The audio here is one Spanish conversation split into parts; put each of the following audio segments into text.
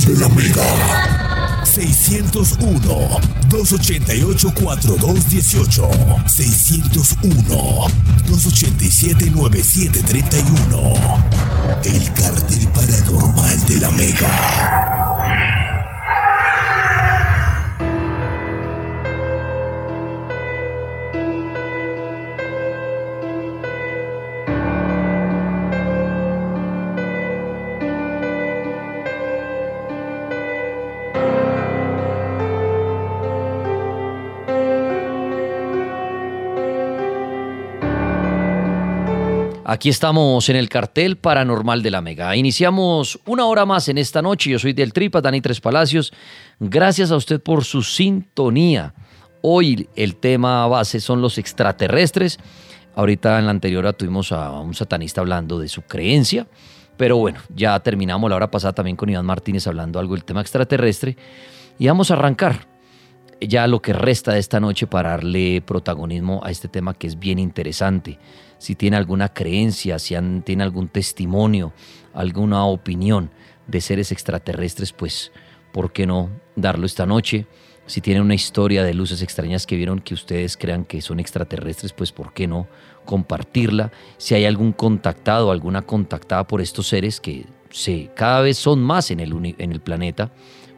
De la Mega. 601-288-4218. 601-287-9731. El cartel paranormal de la Mega. Aquí estamos en el cartel paranormal de la Mega. Iniciamos una hora más en esta noche. Yo soy del Tripa, Dani Tres Palacios. Gracias a usted por su sintonía. Hoy el tema base son los extraterrestres. Ahorita en la anterior tuvimos a un satanista hablando de su creencia. Pero bueno, ya terminamos la hora pasada también con Iván Martínez hablando algo del tema extraterrestre. Y vamos a arrancar ya lo que resta de esta noche para darle protagonismo a este tema que es bien interesante si tiene alguna creencia, si tiene algún testimonio, alguna opinión de seres extraterrestres, pues, ¿por qué no darlo esta noche? Si tiene una historia de luces extrañas que vieron que ustedes crean que son extraterrestres, pues ¿por qué no compartirla? Si hay algún contactado, alguna contactada por estos seres que se, cada vez son más en el, en el planeta,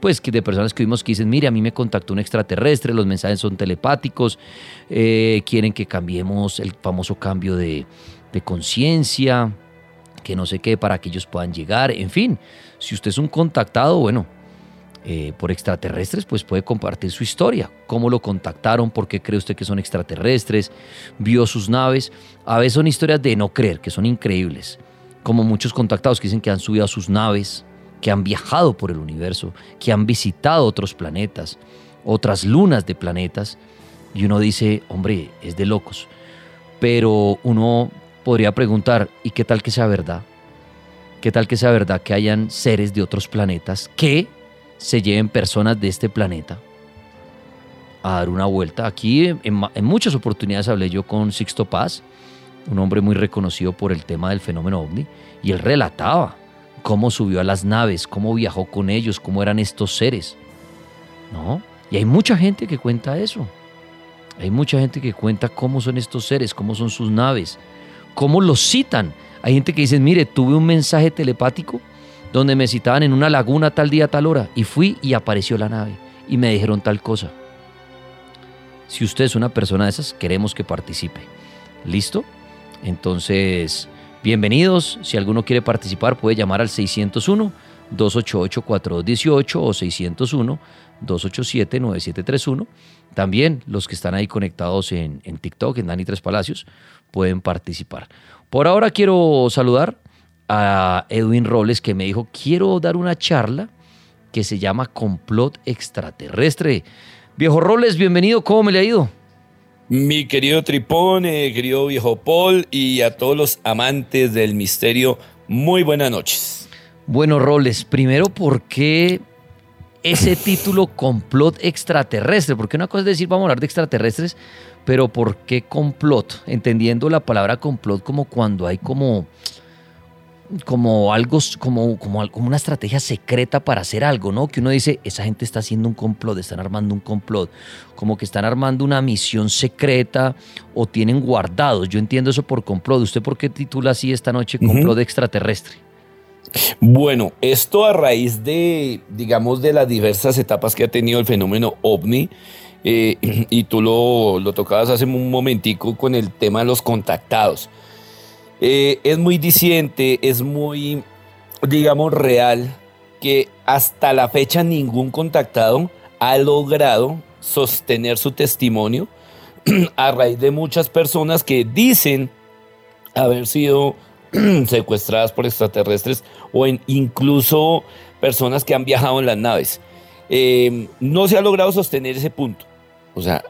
pues que de personas que vimos que dicen, mire, a mí me contactó un extraterrestre, los mensajes son telepáticos, eh, quieren que cambiemos el famoso cambio de, conciencia, que no sé qué, para que ellos puedan llegar, en fin, si usted es un contactado, bueno, eh, por extraterrestres, pues puede compartir su historia. ¿Cómo lo contactaron? ¿Por qué cree usted que son extraterrestres? ¿Vio sus naves? A veces son historias de no creer, que son increíbles. Como muchos contactados que dicen que han subido a sus naves, que han viajado por el universo, que han visitado otros planetas, otras lunas de planetas, y uno dice, hombre, es de locos. Pero uno podría preguntar, ¿y qué tal que sea verdad? ¿Qué tal que sea verdad que hayan seres de otros planetas que se lleven personas de este planeta a dar una vuelta? Aquí en, muchas oportunidades hablé yo con Sixto Paz, un hombre muy reconocido por el tema del fenómeno ovni, y él relataba cómo subió a las naves, cómo viajó con ellos, cómo eran estos seres. ¿No? Y hay mucha gente que cuenta eso. Hay mucha gente que cuenta cómo son estos seres, cómo son sus naves, cómo los citan. Hay gente que dice, mire, tuve un mensaje telepático donde me citaban en una laguna tal día, tal hora, y fui y apareció la nave y me dijeron tal cosa. Si usted es una persona de esas, queremos que participe. ¿Listo? Entonces, Bienvenidos, si alguno quiere participar puede llamar al 601-288-4218 o 601-287-9731. También los que están ahí conectados en, en, TikTok, en Dani Tres Palacios, pueden participar. Por ahora quiero saludar a Edwin Robles que me dijo, quiero dar una charla que se llama Complot Extraterrestre. Viejo Robles, bienvenido, ¿cómo me le ha ido? Mi querido Tripón, eh, querido viejo Paul y a todos los amantes del misterio, muy buenas noches. Bueno, Roles, primero, ¿por qué ese título complot extraterrestre? Porque una cosa es decir, vamos a hablar de extraterrestres, pero ¿por qué complot? Entendiendo la palabra complot como cuando hay como como algo, como, como, como una estrategia secreta para hacer algo, ¿no? Que uno dice, esa gente está haciendo un complot, están armando un complot, como que están armando una misión secreta o tienen guardados. Yo entiendo eso por complot. ¿Usted por qué titula así esta noche complot extraterrestre? Bueno, esto a raíz de, digamos, de las diversas etapas que ha tenido el fenómeno ovni, eh, y tú lo, lo, tocabas hace un momentico con el tema de los contactados. Eh, es muy diciente, es muy, digamos, real que hasta la fecha ningún contactado ha logrado sostener su testimonio a raíz de muchas personas que dicen haber sido secuestradas por extraterrestres o incluso personas que han viajado en las naves. Eh, no se ha logrado sostener ese punto. O sea,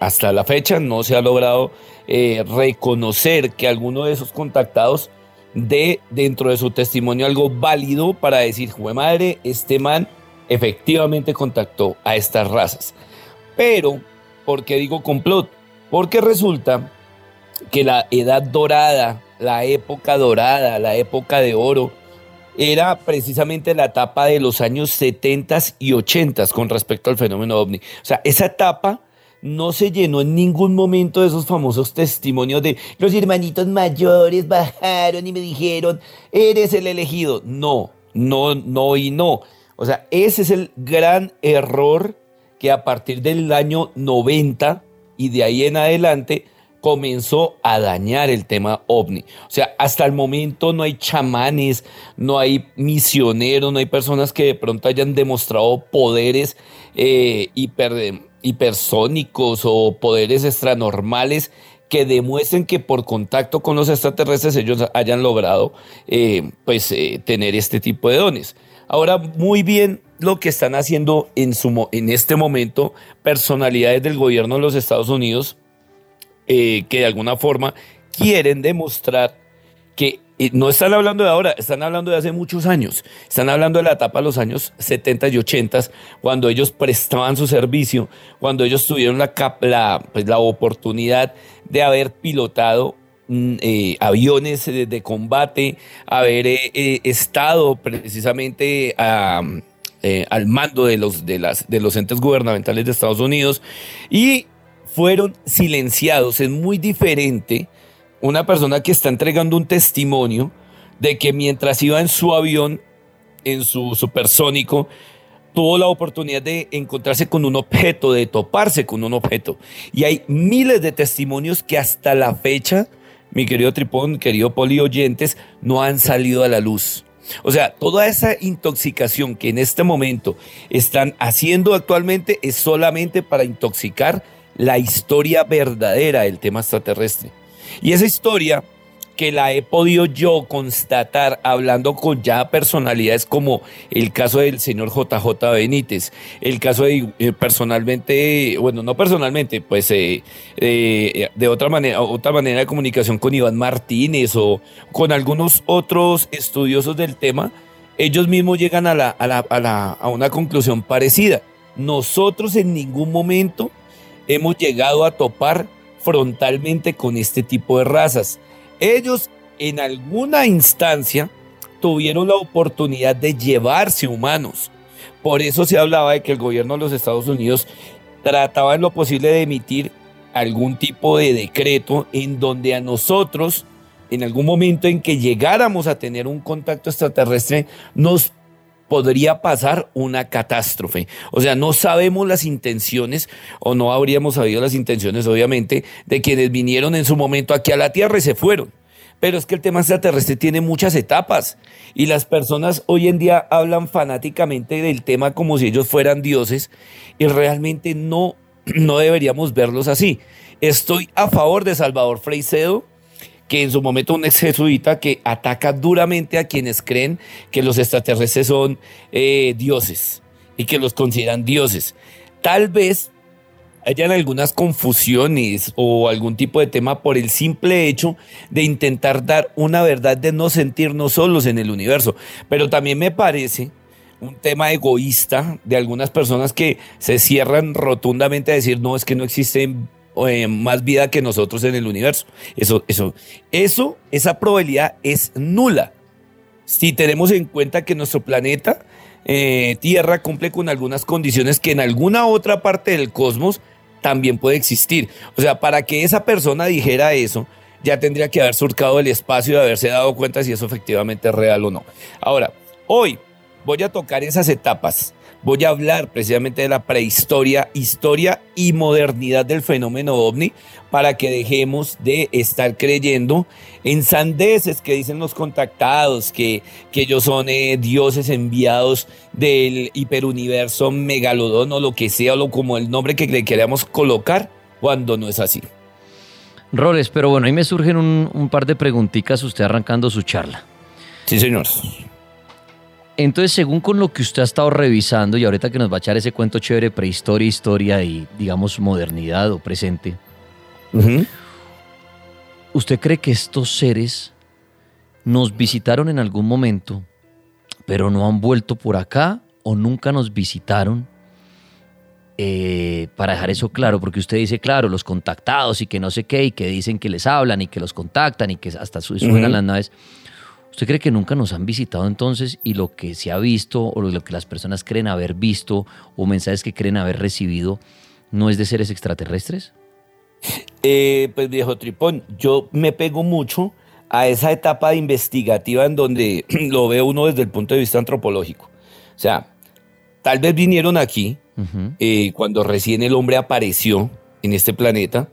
hasta la fecha no se ha logrado eh, reconocer que alguno de esos contactados dé dentro de su testimonio algo válido para decir, jue madre, este man efectivamente contactó a estas razas. Pero, ¿por qué digo complot? Porque resulta que la edad dorada, la época dorada, la época de oro, era precisamente la etapa de los años 70 y 80 con respecto al fenómeno ovni. O sea, esa etapa no se llenó en ningún momento de esos famosos testimonios de los hermanitos mayores bajaron y me dijeron, eres el elegido. No, no, no y no. O sea, ese es el gran error que a partir del año 90 y de ahí en adelante comenzó a dañar el tema ovni. O sea, hasta el momento no hay chamanes, no hay misioneros, no hay personas que de pronto hayan demostrado poderes eh, hipersónicos o poderes extranormales que demuestren que por contacto con los extraterrestres ellos hayan logrado eh, pues, eh, tener este tipo de dones. Ahora, muy bien lo que están haciendo en, su, en este momento personalidades del gobierno de los Estados Unidos, eh, que de alguna forma quieren demostrar que eh, no están hablando de ahora, están hablando de hace muchos años. Están hablando de la etapa de los años 70 y 80, cuando ellos prestaban su servicio, cuando ellos tuvieron la, pues, la oportunidad de haber pilotado mm, eh, aviones de, combate, haber estado precisamente al mando de los, de, las, de los entes gubernamentales de Estados Unidos y fueron silenciados. Es muy diferente una persona que está entregando un testimonio de que mientras iba en su avión, en su supersónico, tuvo la oportunidad de encontrarse con un objeto, de toparse con un objeto. Y hay miles de testimonios que hasta la fecha, mi querido Tripón, querido Poli oyentes, no han salido a la luz. O sea, toda esa intoxicación que en este momento están haciendo actualmente es solamente para intoxicar la historia verdadera del tema extraterrestre. Y esa historia que la he podido yo constatar hablando con ya personalidades como el caso del señor JJ Benítez, el caso de eh, personalmente, bueno, no personalmente, pues eh, eh, de otra manera, otra manera de comunicación con Iván Martínez o con algunos otros estudiosos del tema, ellos mismos llegan a, la, a, la, a, una conclusión parecida. Nosotros en ningún momento hemos llegado a topar frontalmente con este tipo de razas. Ellos en alguna instancia tuvieron la oportunidad de llevarse humanos. Por eso se hablaba de que el gobierno de los Estados Unidos trataba en lo posible de emitir algún tipo de decreto en donde a nosotros, en algún momento en que llegáramos a tener un contacto extraterrestre, nos podría pasar una catástrofe. O sea, no sabemos las intenciones o no habríamos sabido las intenciones, obviamente, de quienes vinieron en su momento aquí a la Tierra y se fueron. Pero es que el tema extraterrestre tiene muchas etapas y las personas hoy en día hablan fanáticamente del tema como si ellos fueran dioses y realmente no, no deberíamos verlos así. Estoy a favor de Salvador Freicedo que en su momento un ex jesuita que ataca duramente a quienes creen que los extraterrestres son eh, dioses y que los consideran dioses. Tal vez hayan algunas confusiones o algún tipo de tema por el simple hecho de intentar dar una verdad de no sentirnos solos en el universo. Pero también me parece un tema egoísta de algunas personas que se cierran rotundamente a decir, no, es que no existen eh, más vida que nosotros en el universo. Eso, eso, eso, esa probabilidad es nula. si tenemos en cuenta que nuestro planeta eh, Tierra cumple con algunas condiciones que en alguna otra parte del cosmos también puede existir. O sea, para que esa persona dijera eso, ya tendría que haber surcado el espacio y haberse dado cuenta si eso efectivamente es real o no. Ahora, hoy voy a tocar esas etapas voy a hablar precisamente de la prehistoria, historia y modernidad del fenómeno ovni para que dejemos de estar creyendo en sandeces que dicen los contactados, que, que ellos son eh, dioses enviados del hiperuniverso megalodón o lo que sea, o como el nombre que le queramos colocar, cuando no es así. Roles, pero bueno, ahí me surgen un, un par de preguntitas usted arrancando su charla. Sí, señor. Entonces, según con lo que usted ha estado revisando y ahorita que nos va a echar ese cuento chévere, prehistoria, historia y, digamos, modernidad o presente, ¿usted cree que estos seres nos visitaron en algún momento, pero no han vuelto por acá o nunca nos visitaron? Eh, para dejar eso claro, porque usted dice, claro, los contactados y que no sé qué, y que dicen que les hablan y que los contactan y que hasta suenan las naves. ¿Usted cree que nunca nos han visitado entonces y lo que se ha visto o lo que las personas creen haber visto o mensajes que creen haber recibido no es de seres extraterrestres? Eh, pues viejo Tripón, yo me pego mucho a esa etapa investigativa en donde lo ve uno desde el punto de vista antropológico. O sea, tal vez vinieron aquí eh, cuando recién el hombre apareció en este planeta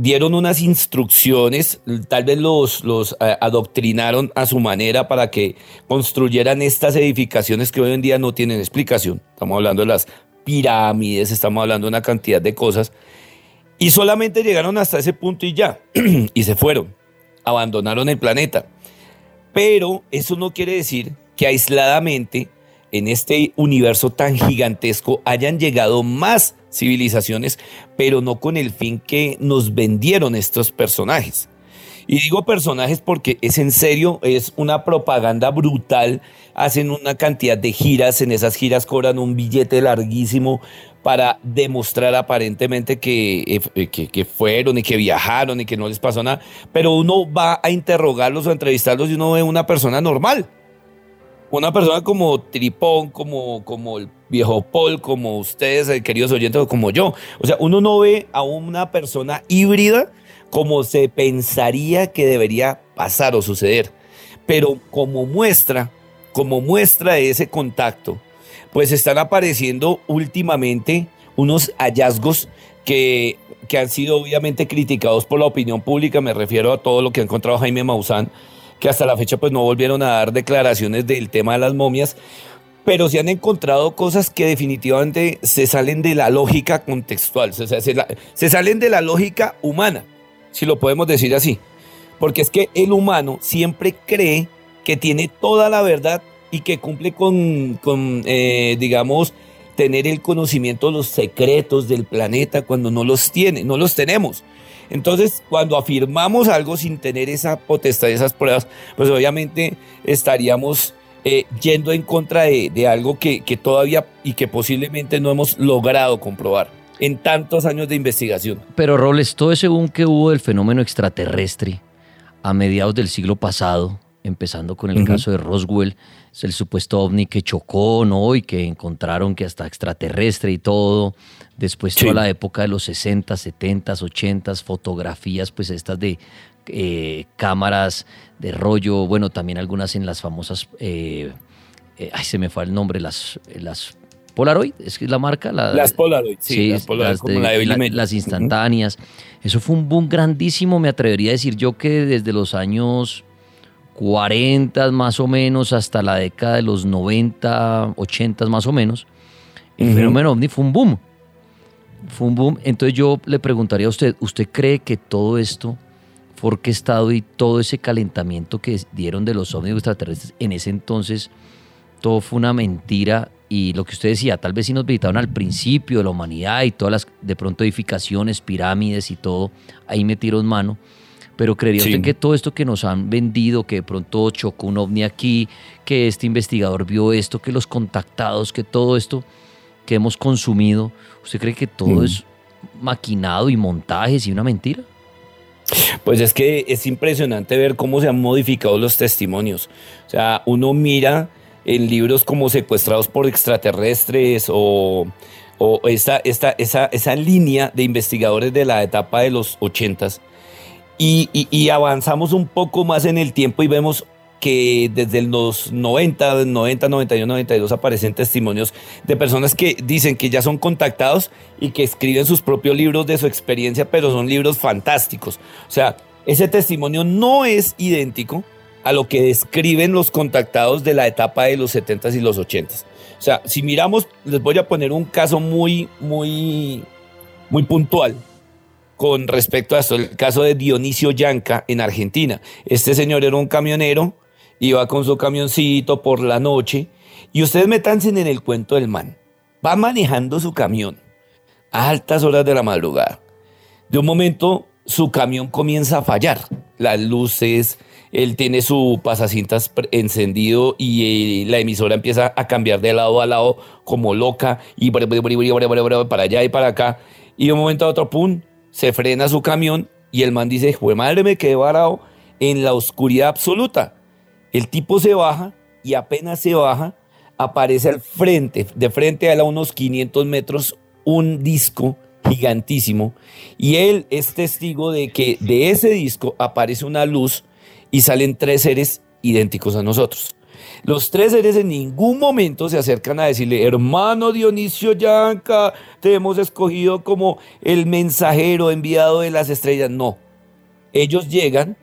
dieron unas instrucciones, tal vez los, los eh, adoctrinaron a su manera para que construyeran estas edificaciones que hoy en día no tienen explicación. Estamos hablando de las pirámides, estamos hablando de una cantidad de cosas. Y solamente llegaron hasta ese punto y ya, y se fueron, abandonaron el planeta. Pero eso no quiere decir que aisladamente en este universo tan gigantesco hayan llegado más civilizaciones, pero no con el fin que nos vendieron estos personajes. Y digo personajes porque es en serio, es una propaganda brutal. Hacen una cantidad de giras, en esas giras cobran un billete larguísimo para demostrar aparentemente que, eh, que, que, fueron y que viajaron y que no les pasó nada. Pero uno va a interrogarlos o a entrevistarlos y uno ve una persona normal una persona como Tripón, como, como el viejo Paul, como ustedes, eh, queridos oyentes, como yo. O sea, uno no ve a una persona híbrida como se pensaría que debería pasar o suceder. Pero como muestra, como muestra de ese contacto, pues están apareciendo últimamente unos hallazgos que, que han sido obviamente criticados por la opinión pública. Me refiero a todo lo que ha encontrado Jaime Maussan que hasta la fecha pues no volvieron a dar declaraciones del tema de las momias, pero se han encontrado cosas que definitivamente se salen de la lógica contextual, se, se salen de la lógica humana, si lo podemos decir así, porque es que el humano siempre cree que tiene toda la verdad y que cumple con, con eh, digamos, tener el conocimiento de los secretos del planeta cuando no los tiene, no los tenemos. Entonces, cuando afirmamos algo sin tener esa potestad, esas pruebas, pues obviamente estaríamos eh, yendo en contra de, algo que, que todavía y que posiblemente no hemos logrado comprobar en tantos años de investigación. Pero Robles, todo ese boom que hubo del fenómeno extraterrestre a mediados del siglo pasado, empezando con el caso de Roswell, es el supuesto ovni que chocó, ¿no? Y que encontraron que hasta extraterrestre y todo. Después toda la época de los 60, 70, 80, fotografías, pues estas de eh, cámaras de rollo, bueno, también algunas en las famosas, eh, eh, ay, se me fue el nombre, las, las Polaroid, es que es la marca. las Polaroid, sí, las, Polaroid, como la de las instantáneas. Eso fue un boom grandísimo, me atrevería a decir yo que desde los años 40 más o menos hasta la década de los 90, 80 más o menos, el fenómeno ovni fue un boom. Fue un boom. Entonces yo le preguntaría a usted, ¿usted cree que todo esto fue orquestado y todo ese calentamiento que dieron de los ovnis extraterrestres en ese entonces, todo fue una mentira? Y lo que usted decía, tal vez si nos visitaron al principio de la humanidad y todas las de pronto edificaciones, pirámides y todo, ahí metieron mano pero creería usted que todo esto que nos han vendido, que de pronto chocó un ovni aquí, que este investigador vio esto, que los contactados, que todo esto que hemos consumido, ¿usted cree que todo mm. es maquinado y montajes y una mentira? Pues es que es impresionante ver cómo se han modificado los testimonios. O sea, uno mira en libros como Secuestrados por extraterrestres o, o esa, esta, esa, esa línea de investigadores de la etapa de los ochentas y, y, y avanzamos un poco más en el tiempo y vemos que desde los 90, 90, 91, 92 aparecen testimonios de personas que dicen que ya son contactados y que escriben sus propios libros de su experiencia, pero son libros fantásticos. O sea, ese testimonio no es idéntico a lo que describen los contactados de la etapa de los 70s y los 80s. O sea, si miramos, les voy a poner un caso muy, muy, muy puntual con respecto a esto, el caso de Dionisio Yanca en Argentina. Este señor era un camionero iba con su camioncito por la noche y ustedes metanse en el cuento del man. Va manejando su camión a altas horas de la madrugada. De un momento su camión comienza a fallar. Las luces, él tiene su pasacintas encendido y eh, la emisora empieza a cambiar de lado a lado como loca y para allá y para acá. Y de un momento a otro, pum, se frena su camión y el man dice, madre, me quedé varado en la oscuridad absoluta. El tipo se baja y apenas se baja, aparece al frente, de frente a él a unos 500 metros, un disco gigantísimo y él es testigo de que de ese disco aparece una luz y salen tres seres idénticos a nosotros. Los tres seres en ningún momento se acercan a decirle, hermano Dionisio Yanca, te hemos escogido como el mensajero enviado de las estrellas. No, ellos llegan,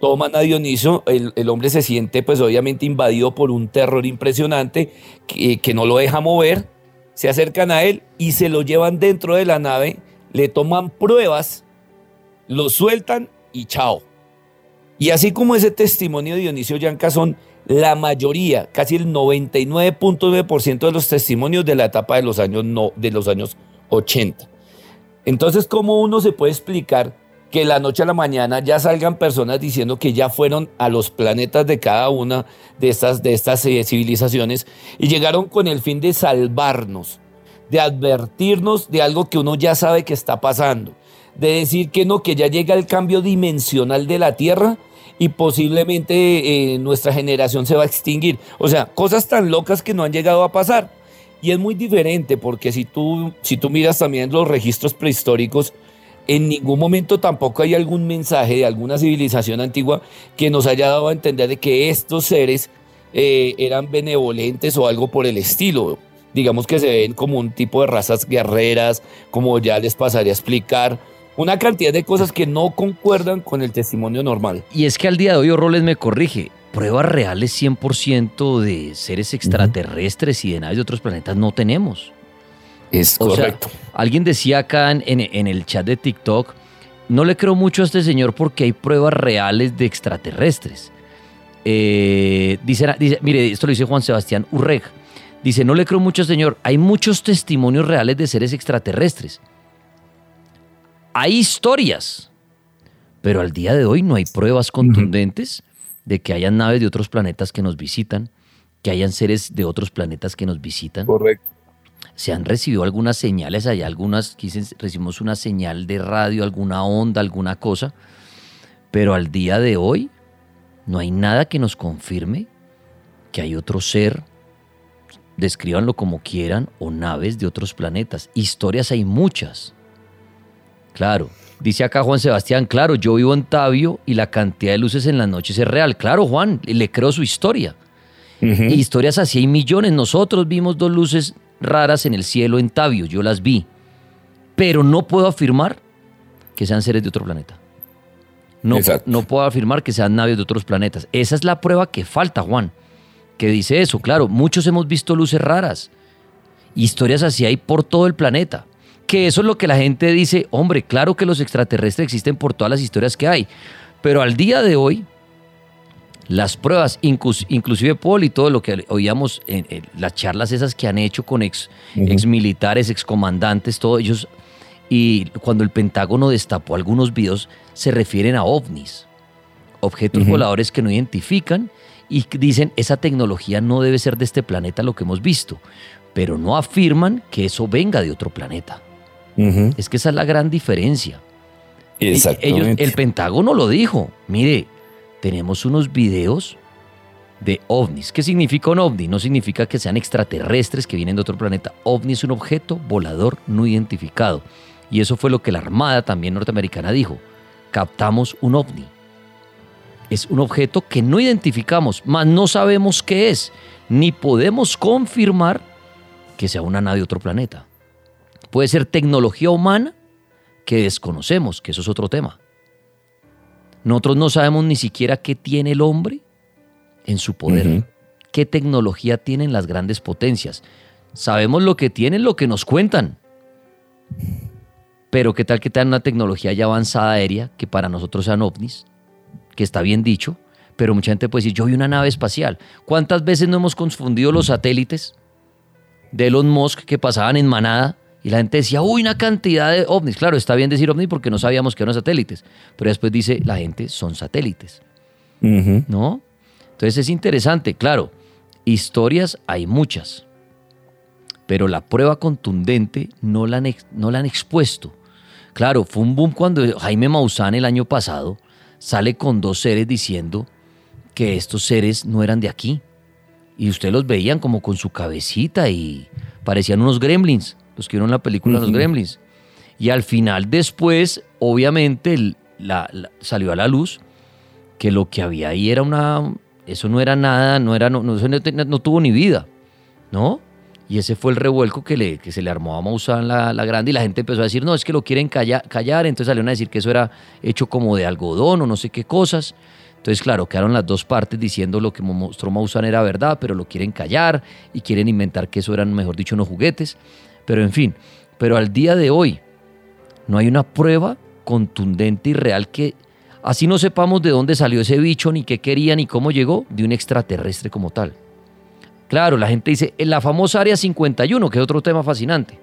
toman a Dionisio, el, hombre se siente pues obviamente invadido por un terror impresionante que, que no lo deja mover, se acercan a él y se lo llevan dentro de la nave, le toman pruebas, lo sueltan y chao. Y así como ese testimonio de Dionisio Yanca son la mayoría, casi el 99.9% de los testimonios de la etapa de los años, no, de los años 80. Entonces, ¿cómo uno se puede explicar que la noche a la mañana ya salgan personas diciendo que ya fueron a los planetas de cada una de estas, de estas eh, civilizaciones y llegaron con el fin de salvarnos, de advertirnos de algo que uno ya sabe que está pasando, de decir que no, que ya llega el cambio dimensional de la Tierra y posiblemente eh, nuestra generación se va a extinguir. O sea, cosas tan locas que no han llegado a pasar. Y es muy diferente porque si tú, si tú miras también los registros prehistóricos, en ningún momento tampoco hay algún mensaje de alguna civilización antigua que nos haya dado a entender de que estos seres eh, eran benevolentes o algo por el estilo. Digamos que se ven como un tipo de razas guerreras, como ya les pasaría a explicar. Una cantidad de cosas que no concuerdan con el testimonio normal. Y es que al día de hoy Roles me corrige. Pruebas reales 100% de seres extraterrestres y de naves de otros planetas no tenemos. Es correcto. alguien decía acá en, en, el chat de TikTok, no le creo mucho a este señor porque hay pruebas reales de extraterrestres. Eh, dice, dice, mire, esto lo dice Juan Sebastián Urreg. Dice, no le creo mucho, señor. Hay muchos testimonios reales de seres extraterrestres. Hay historias, pero al día de hoy no hay pruebas contundentes de que hayan naves de otros planetas que nos visitan, que hayan seres de otros planetas que nos visitan. Correcto se han recibido algunas señales, hay algunas, quizás recibimos una señal de radio, alguna onda, alguna cosa, pero al día de hoy no hay nada que nos confirme que hay otro ser, descríbanlo como quieran, o naves de otros planetas. Historias hay muchas. Claro, dice acá Juan Sebastián, claro, yo vivo en Tabio y la cantidad de luces en las noches es real. Claro, Juan, le creo su historia. Historias así hay millones. Nosotros vimos dos luces raras en el cielo en Tabio, yo las vi, pero no puedo afirmar que sean seres de otro planeta. No, no puedo afirmar que sean naves de otros planetas. Esa es la prueba que falta, Juan, que dice eso. Claro, muchos hemos visto luces raras. Historias así hay por todo el planeta. Que eso es lo que la gente dice, hombre, claro que los extraterrestres existen por todas las historias que hay. Pero al día de hoy, las pruebas, inclusive Paul y todo lo que oíamos en, las charlas esas que han hecho con ex, ex militares, ex comandantes, todos ellos, y cuando el Pentágono destapó algunos videos, se refieren a ovnis, objetos voladores que no identifican y dicen esa tecnología no debe ser de este planeta lo que hemos visto, pero no afirman que eso venga de otro planeta. Es que esa es la gran diferencia. Ellos, el Pentágono lo dijo. Mire, tenemos unos videos de ovnis. ¿Qué significa un ovni? No significa que sean extraterrestres que vienen de otro planeta. OVNI es un objeto volador no identificado. Y eso fue lo que la Armada también norteamericana dijo. Captamos un ovni. Es un objeto que no identificamos, mas no sabemos qué es, ni podemos confirmar que sea una nave de otro planeta. Puede ser tecnología humana que desconocemos, que eso es otro tema. Nosotros no sabemos ni siquiera qué tiene el hombre en su poder, qué tecnología tienen las grandes potencias. Sabemos lo que tienen, lo que nos cuentan. Pero qué tal que tengan una tecnología ya avanzada aérea, que para nosotros sean ovnis, que está bien dicho, pero mucha gente puede decir, yo vi una nave espacial. ¿Cuántas veces no hemos confundido los satélites de Elon Musk que pasaban en manada y la gente decía, uy, una cantidad de ovnis? Claro, está bien decir ovnis porque no sabíamos que eran satélites, pero después dice la gente, son satélites. ¿no? Entonces es interesante, claro, historias hay muchas, pero la prueba contundente no la han, no la han expuesto. Claro, fue un boom cuando Jaime Maussan el año pasado sale con dos seres diciendo que estos seres no eran de aquí. Y ustedes los veían como con su cabecita y parecían unos gremlins, los que vieron la película Los Ujú. Gremlins. Y al final después, obviamente, el- la- la- salió a la luz que lo que había ahí era una... Eso no era nada, no, era, no, no, eso no tuvo ni vida, ¿no? Y ese fue el revuelco que, le, que se le armó a Maussan la, la grande y la gente empezó a decir, no, es que lo quieren calla- callar, entonces salieron a decir que eso era hecho como de algodón o no sé qué cosas. Entonces, claro, quedaron las dos partes diciendo lo que mo- mostró Maussan era verdad, pero lo quieren callar y quieren inventar que eso eran, mejor dicho, unos juguetes. Pero en fin, pero al día de hoy no hay una prueba contundente y real que, así no sepamos de dónde salió ese bicho, ni qué quería, ni cómo llegó, de un extraterrestre como tal. Claro, la gente dice, en la famosa Área 51, que es otro tema fascinante.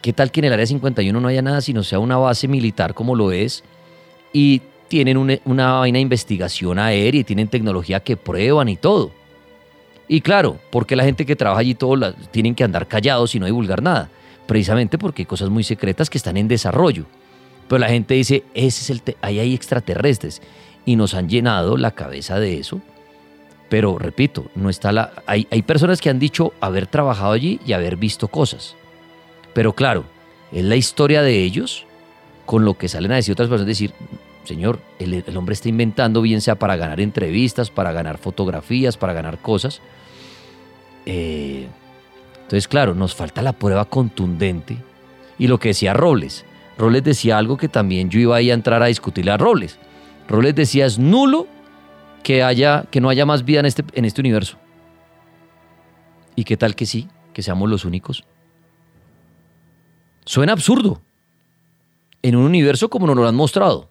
¿Qué tal que en el Área 51 no haya nada sino sea una base militar como lo es? Y tienen una, una vaina de investigación aérea y tienen tecnología que prueban y todo. Y claro, porque la gente que trabaja allí todo la- tienen que andar callados y no divulgar nada. Precisamente porque hay cosas muy secretas que están en desarrollo. Pero la gente dice, ese es el ahí hay extraterrestres. Y nos han llenado la cabeza de eso. Pero repito, no está la. Hay, hay personas que han dicho haber trabajado allí y haber visto cosas. Pero claro, es la historia de ellos con lo que salen a decir otras personas, decir, señor, el, hombre está inventando, bien sea para ganar entrevistas, para ganar fotografías, para ganar cosas. Eh, entonces, claro, nos falta la prueba contundente. Y lo que decía Robles, Robles decía algo que también yo iba ahí a entrar a discutirle a Robles. Robles decía, es nulo que, haya, que no haya más vida en este, en este universo. ¿Y qué tal que sí? Que seamos los únicos. Suena absurdo. En un universo como nos lo han mostrado.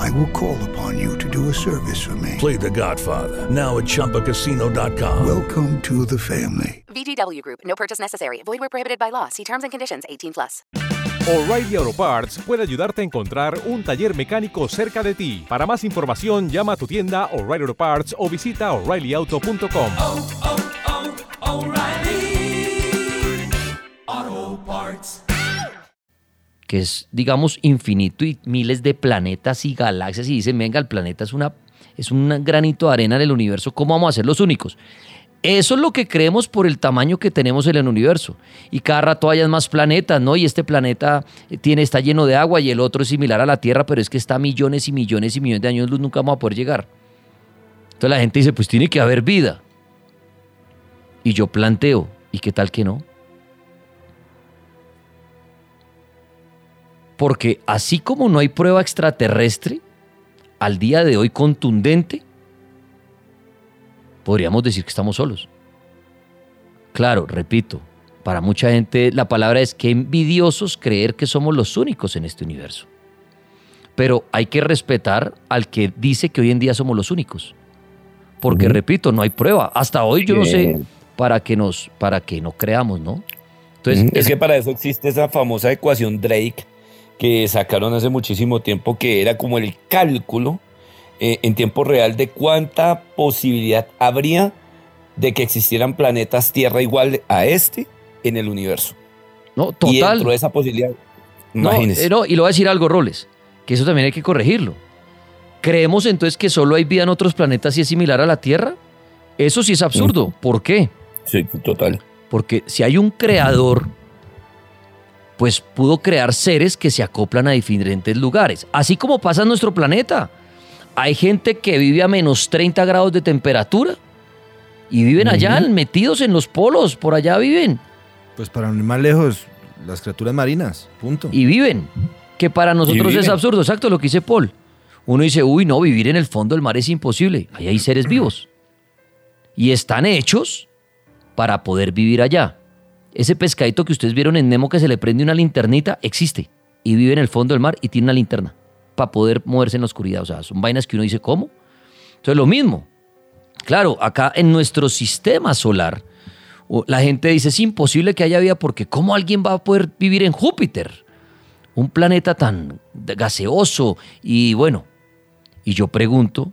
I will call upon you to do a service for me. Play The Godfather now at ChumbaCasino.com. Welcome to the family. VGW Group. No purchase necessary. Void where prohibited by law. See terms and conditions. 18 plus. O'Reilly Auto Parts puede ayudarte a encontrar un taller mecánico cerca de ti. Para más información, llama a tu tienda O'Reilly Auto Parts o visita oreillyauto.com. que es, digamos, infinito y miles de planetas y galaxias y dicen, venga, el planeta es, una, es un granito de arena en el universo, ¿cómo vamos a ser los únicos? Eso es lo que creemos por el tamaño que tenemos en el universo. Y cada rato hay más planetas, ¿no? Y este planeta tiene, está lleno de agua y el otro es similar a la Tierra, pero es que está a millones y millones y millones de años luz, nunca vamos a poder llegar. Entonces la gente dice, pues tiene que haber vida. Y yo planteo, ¿y qué tal que no? Porque así como no hay prueba extraterrestre, al día de hoy contundente, podríamos decir que estamos solos. Claro, repito, para mucha gente la palabra es que envidiosos creer que somos los únicos en este universo. Pero hay que respetar al que dice que hoy en día somos los únicos. Porque repito, no hay prueba. Hasta hoy yo no sé para que nos, para que no creamos, ¿no? Entonces, es que para eso existe esa famosa ecuación Drake que sacaron hace muchísimo tiempo, que era como el cálculo eh, en tiempo real de cuánta posibilidad habría de que existieran planetas Tierra igual a este en el universo. no, Y total. dentro de esa posibilidad, No, imagínense. eh, no, y le voy a decir algo, Roles, que eso también hay que corregirlo. ¿Creemos entonces que solo hay vida en otros planetas y es similar a la Tierra? Eso sí es absurdo. ¿Por qué? Sí, total. Porque si hay un creador, pues pudo crear seres que se acoplan a diferentes lugares. Así como pasa en nuestro planeta. Hay gente que vive a menos 30 grados de temperatura y viven allá metidos en los polos, por allá viven. Pues para no ir más lejos, las criaturas marinas, punto. y viven. Que para nosotros es absurdo, exacto lo que dice Paul. Uno dice, uy, no, vivir en el fondo del mar es imposible. Ahí hay seres vivos. Y están hechos para poder vivir allá. Ese pescadito que ustedes vieron en Nemo que se le prende una linternita, existe. Y vive en el fondo del mar y tiene una linterna para poder moverse en la oscuridad. O sea, son vainas que uno dice, ¿cómo? Entonces, lo mismo. Claro, acá en nuestro sistema solar, la gente dice, es imposible que haya vida porque ¿cómo alguien va a poder vivir en Júpiter? Un planeta tan gaseoso y bueno. Y yo pregunto,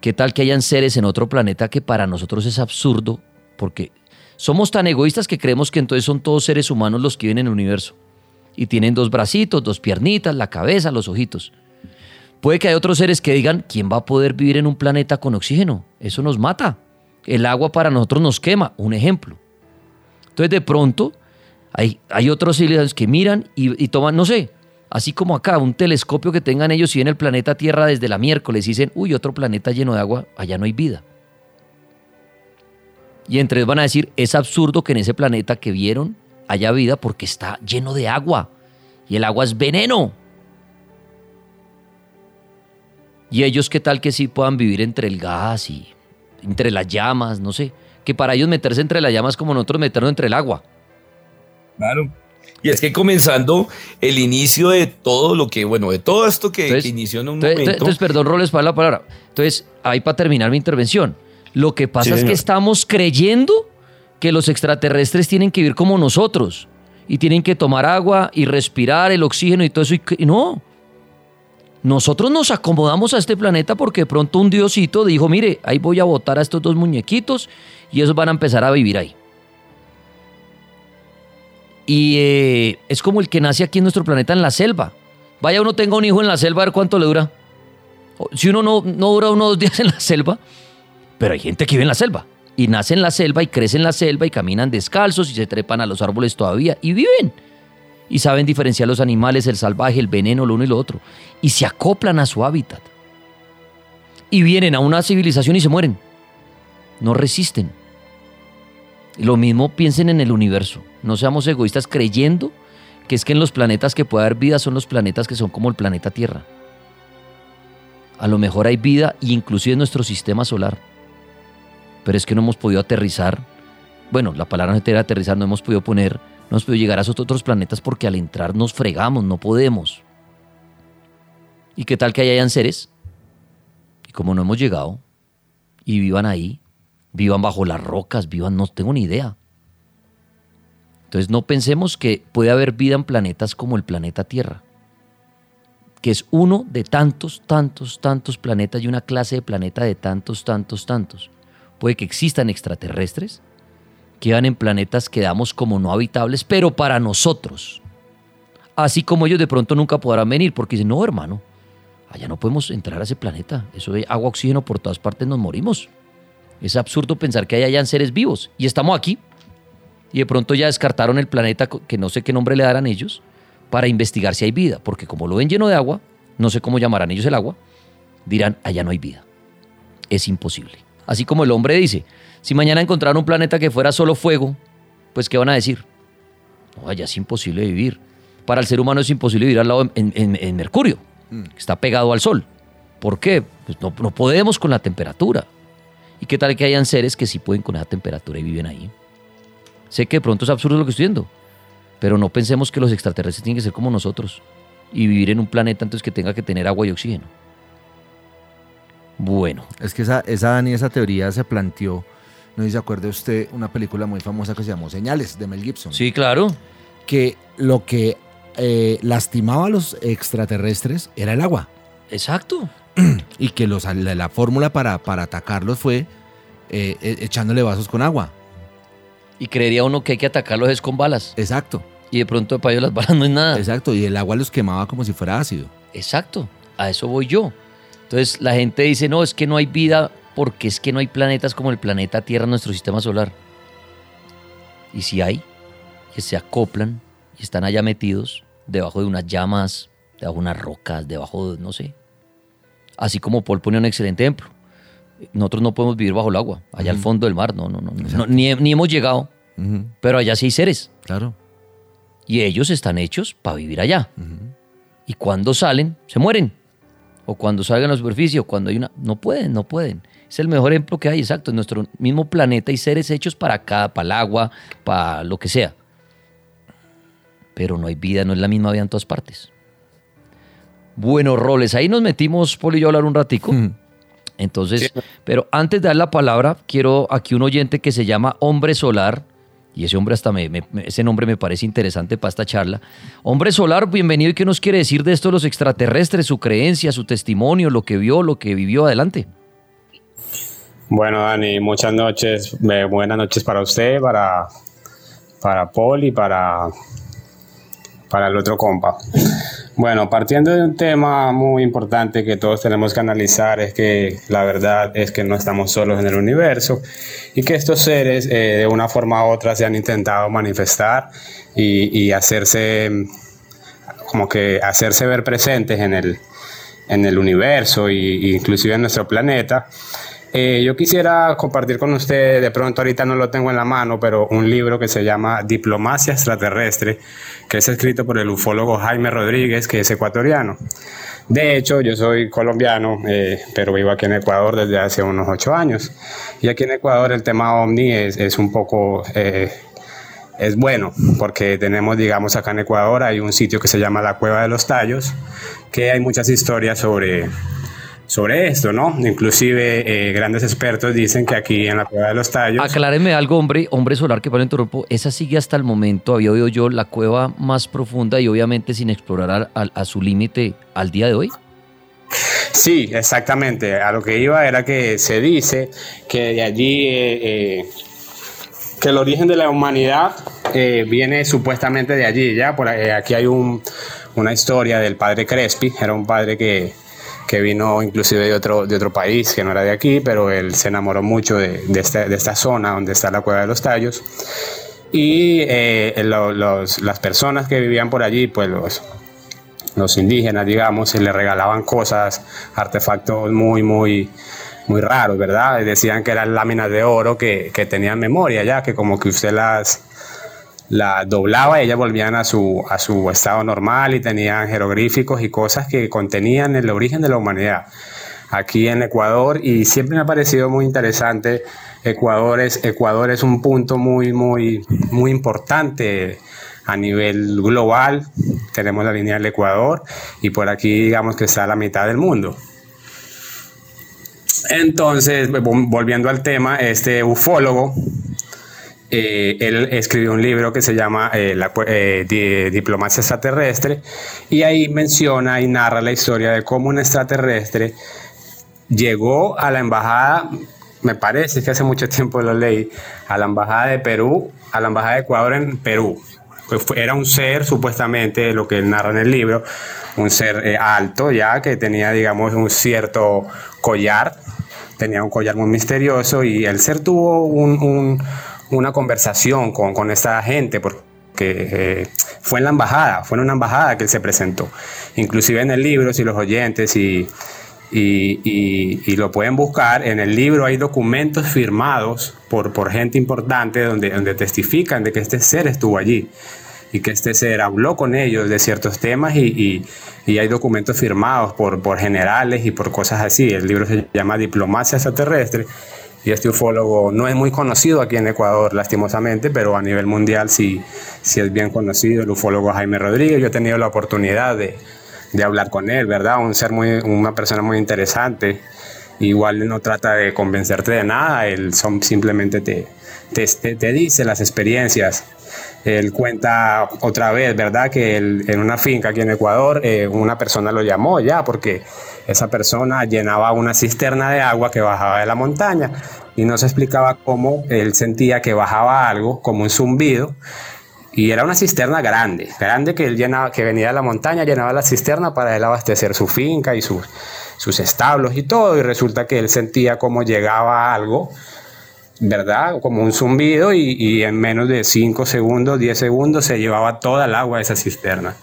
¿qué tal que hayan seres en otro planeta que para nosotros es absurdo? Porque somos tan egoístas que creemos que entonces son todos seres humanos los que viven en el universo. Y tienen dos bracitos, dos piernitas, la cabeza, los ojitos. Puede que haya otros seres que digan, ¿quién va a poder vivir en un planeta con oxígeno? Eso nos mata. El agua para nosotros nos quema, un ejemplo. Entonces de pronto hay, hay otros civilizaciones que miran y, y toman, no sé, así como acá, un telescopio que tengan ellos y ven el planeta Tierra desde la miércoles y dicen, uy, otro planeta lleno de agua, allá no hay vida. Y entre ellos van a decir, es absurdo que en ese planeta que vieron haya vida porque está lleno de agua. Y el agua es veneno. Y ellos qué tal que sí puedan vivir entre el gas y entre las llamas, no sé. Que para ellos meterse entre las llamas como nosotros meternos entre el agua. Claro. Y es que comenzando el inicio de todo lo que, bueno, de todo esto que, Entonces- que inició en un Entonces, momento. entonces, perdón, Roles, para la palabra. Entonces, ahí para terminar mi intervención. Lo que pasa Sí, es que estamos creyendo que los extraterrestres tienen que vivir como nosotros y tienen que tomar agua y respirar el oxígeno y todo eso. Y no. Nosotros nos acomodamos a este planeta porque de pronto un diosito dijo, mire, ahí voy a botar a estos dos muñequitos y esos van a empezar a vivir ahí. Y eh, es como el que nace aquí en nuestro planeta en la selva. Vaya uno tenga un hijo en la selva, a ver cuánto le dura. Si uno no, no dura unos dos días en la selva, pero hay gente que vive en la selva. Y nace en la selva y crece en la selva y caminan descalzos y se trepan a los árboles todavía y viven. Y saben diferenciar los animales, el salvaje, el veneno, lo uno y lo otro. Y se acoplan a su hábitat. Y vienen a una civilización y se mueren. No resisten. Lo mismo piensen en el universo. No seamos egoístas creyendo que es que en los planetas que puede haber vida son los planetas que son como el planeta Tierra. A lo mejor hay vida y inclusive en nuestro sistema solar. Pero es que no hemos podido aterrizar. Bueno, la palabra no aterrizar, no hemos podido poner, no hemos podido llegar a esos otros planetas porque al entrar nos fregamos, no podemos. ¿Y qué tal que ahí hayan seres? Y como no hemos llegado, y vivan ahí, vivan bajo las rocas, vivan, no tengo ni idea. Entonces no pensemos que puede haber vida en planetas como el planeta Tierra, que es uno de tantos, tantos, tantos planetas y una clase de planeta de tantos, tantos, tantos. Puede que existan extraterrestres que van en planetas que damos como no habitables, pero para nosotros. Así como ellos de pronto nunca podrán venir porque dicen, no hermano, allá no podemos entrar a ese planeta, eso de agua, oxígeno por todas partes nos morimos. Es absurdo pensar que ahí hayan seres vivos y estamos aquí y de pronto ya descartaron el planeta que no sé qué nombre le darán ellos para investigar si hay vida, porque como lo ven lleno de agua, no sé cómo llamarán ellos el agua, dirán, allá no hay vida. Es imposible. Así como el hombre dice, si mañana encontraran un planeta que fuera solo fuego, pues ¿qué van a decir? No, allá es imposible vivir. Para el ser humano es imposible vivir al lado en, en- en Mercurio, que está pegado al Sol. ¿Por qué? Pues no, no podemos con la temperatura. ¿Y qué tal que hayan seres que sí pueden con esa temperatura y viven ahí? Sé que de pronto es absurdo lo que estoy diciendo, pero no pensemos que los extraterrestres tienen que ser como nosotros y vivir en un planeta entonces que tenga que tener agua y oxígeno. Bueno. Es que esa, esa, Dani, esa teoría se planteó, no sé si se acuerda usted, una película muy famosa que se llamó Señales, de Mel Gibson. Sí, claro. Que lo que eh, lastimaba a los extraterrestres era el agua. Exacto. Y que los, la, la fórmula para, para atacarlos fue eh, e- echándole vasos con agua. Y creería uno que hay que atacarlos es con balas. Exacto. Y de pronto para ellos las balas no es nada. Exacto, y el agua los quemaba como si fuera ácido. Exacto, a eso voy yo. Entonces la gente dice, no, es que no hay vida porque es que no hay planetas como el planeta Tierra en nuestro sistema solar. Y si hay, que se acoplan y están allá metidos debajo de unas llamas, debajo de unas rocas, debajo de, no sé. Así como Paul pone un excelente ejemplo. Nosotros no podemos vivir bajo el agua, allá al fondo del mar, no, no, no. no, ni, ni hemos llegado, pero allá sí hay seres. Claro. Y ellos están hechos para vivir allá. Y cuando salen, se mueren. O cuando salgan a la superficie, o cuando hay una... No pueden, no pueden. Es el mejor ejemplo que hay, exacto. En nuestro mismo planeta hay seres hechos para acá, para el agua, para lo que sea. Pero no hay vida, no es la misma vida en todas partes. Buenos roles. Ahí nos metimos, Polo y yo, a hablar un ratico. Entonces, pero antes de dar la palabra, quiero aquí un oyente que se llama Hombre Solar, y ese hombre hasta me, ese nombre me parece interesante para esta charla. Hombre Solar, bienvenido y qué nos quiere decir de esto los extraterrestres, su creencia, su testimonio, lo que vio, lo que vivió adelante. Bueno, Dani, muchas noches, eh, buenas noches para usted, para, para Paul y para, para el otro compa. Bueno, partiendo de un tema muy importante que todos tenemos que analizar es que la verdad es que no estamos solos en el universo y que estos seres eh, de una forma u otra se han intentado manifestar y, hacerse como que hacerse ver presentes en el, en el universo y inclusive en nuestro planeta. Eh, yo quisiera compartir con usted, de pronto ahorita no lo tengo en la mano, pero un libro que se llama Diplomacia extraterrestre, que es escrito por el ufólogo Jaime Rodríguez, que es ecuatoriano. De hecho, yo soy colombiano, eh, pero vivo aquí en Ecuador desde hace unos ocho años. Y aquí en Ecuador el tema ovni es, es un poco... eh, es bueno porque tenemos, digamos, acá en Ecuador hay un sitio que se llama la Cueva de los Tallos, que hay muchas historias sobre, sobre esto, ¿no? Inclusive eh, grandes expertos dicen que aquí en la Cueva de los Tallos... Acláreme algo, hombre, hombre solar, que para interrumpo. Esa sigue hasta el momento, había oído yo, la cueva más profunda y obviamente sin explorar a, a- a su límite al día de hoy. Sí, exactamente. A lo que iba era que se dice que de allí, eh, eh, que el origen de la humanidad eh, viene supuestamente de allí, ¿ya? Por, aquí hay un- una historia del padre Crespi, era un padre que, que vino inclusive de otro, de otro país, que no era de aquí, pero él se enamoró mucho de, de esta, de esta zona donde está la Cueva de los Tallos. Y eh, lo- los- las personas que vivían por allí, pues los, indígenas, digamos, se le regalaban cosas, artefactos muy, muy, muy raros, ¿verdad? Decían que eran láminas de oro que, que tenían memoria ya, que como que usted las, las doblaba y ellas volvían a su, a su estado normal y tenían jeroglíficos y cosas que contenían el origen de la humanidad aquí en Ecuador y siempre me ha parecido muy interesante. Ecuador es, Ecuador es un punto muy, muy, muy importante a nivel global. Tenemos la línea del Ecuador y por aquí digamos que está la mitad del mundo. Entonces, vol- volviendo al tema, este ufólogo, eh, él escribió un libro que se llama eh, la eh, Di- Diplomacia extraterrestre y ahí menciona y narra la historia de cómo un extraterrestre llegó a la embajada, me parece que hace mucho tiempo lo leí, a la embajada de Perú, a la embajada de Ecuador en Perú. Pues era un ser, supuestamente, lo que él narra en el libro, un ser alto ya, que tenía, digamos, un cierto collar, tenía un collar muy misterioso y el ser tuvo un- una conversación con, con esta gente, porque eh, fue en la embajada, fue en una embajada que él se presentó. Inclusive en el libro, si los oyentes y, y, y- y lo pueden buscar. En el libro hay documentos firmados por, por gente importante donde, donde testifican de que este ser estuvo allí y que este ser habló con ellos de ciertos temas y, y- y hay documentos firmados por, por generales y por cosas así. El libro se llama Diplomacia extraterrestre y este ufólogo no es muy conocido aquí en Ecuador, lastimosamente, pero a nivel mundial sí, sí es bien conocido, el ufólogo Jaime Rodríguez. Yo he tenido la oportunidad de, de hablar con él, ¿verdad? Un ser muy, una persona muy interesante. igual no trata de convencerte de nada, él son, simplemente te, te, te dice las experiencias. Él cuenta otra vez, ¿verdad? Que él, en una finca aquí en Ecuador, eh, una persona lo llamó ya porque esa persona llenaba una cisterna de agua que bajaba de la montaña y no se explicaba cómo él sentía que bajaba algo, como un zumbido, y era una cisterna grande, grande que él llenaba, que venía de la montaña, llenaba la cisterna para él abastecer su finca y sus, sus establos y todo, y resulta que él sentía como llegaba algo, ¿verdad? Como un zumbido y, y en menos de 5 segundos, 10 segundos se llevaba toda el agua de esa cisterna.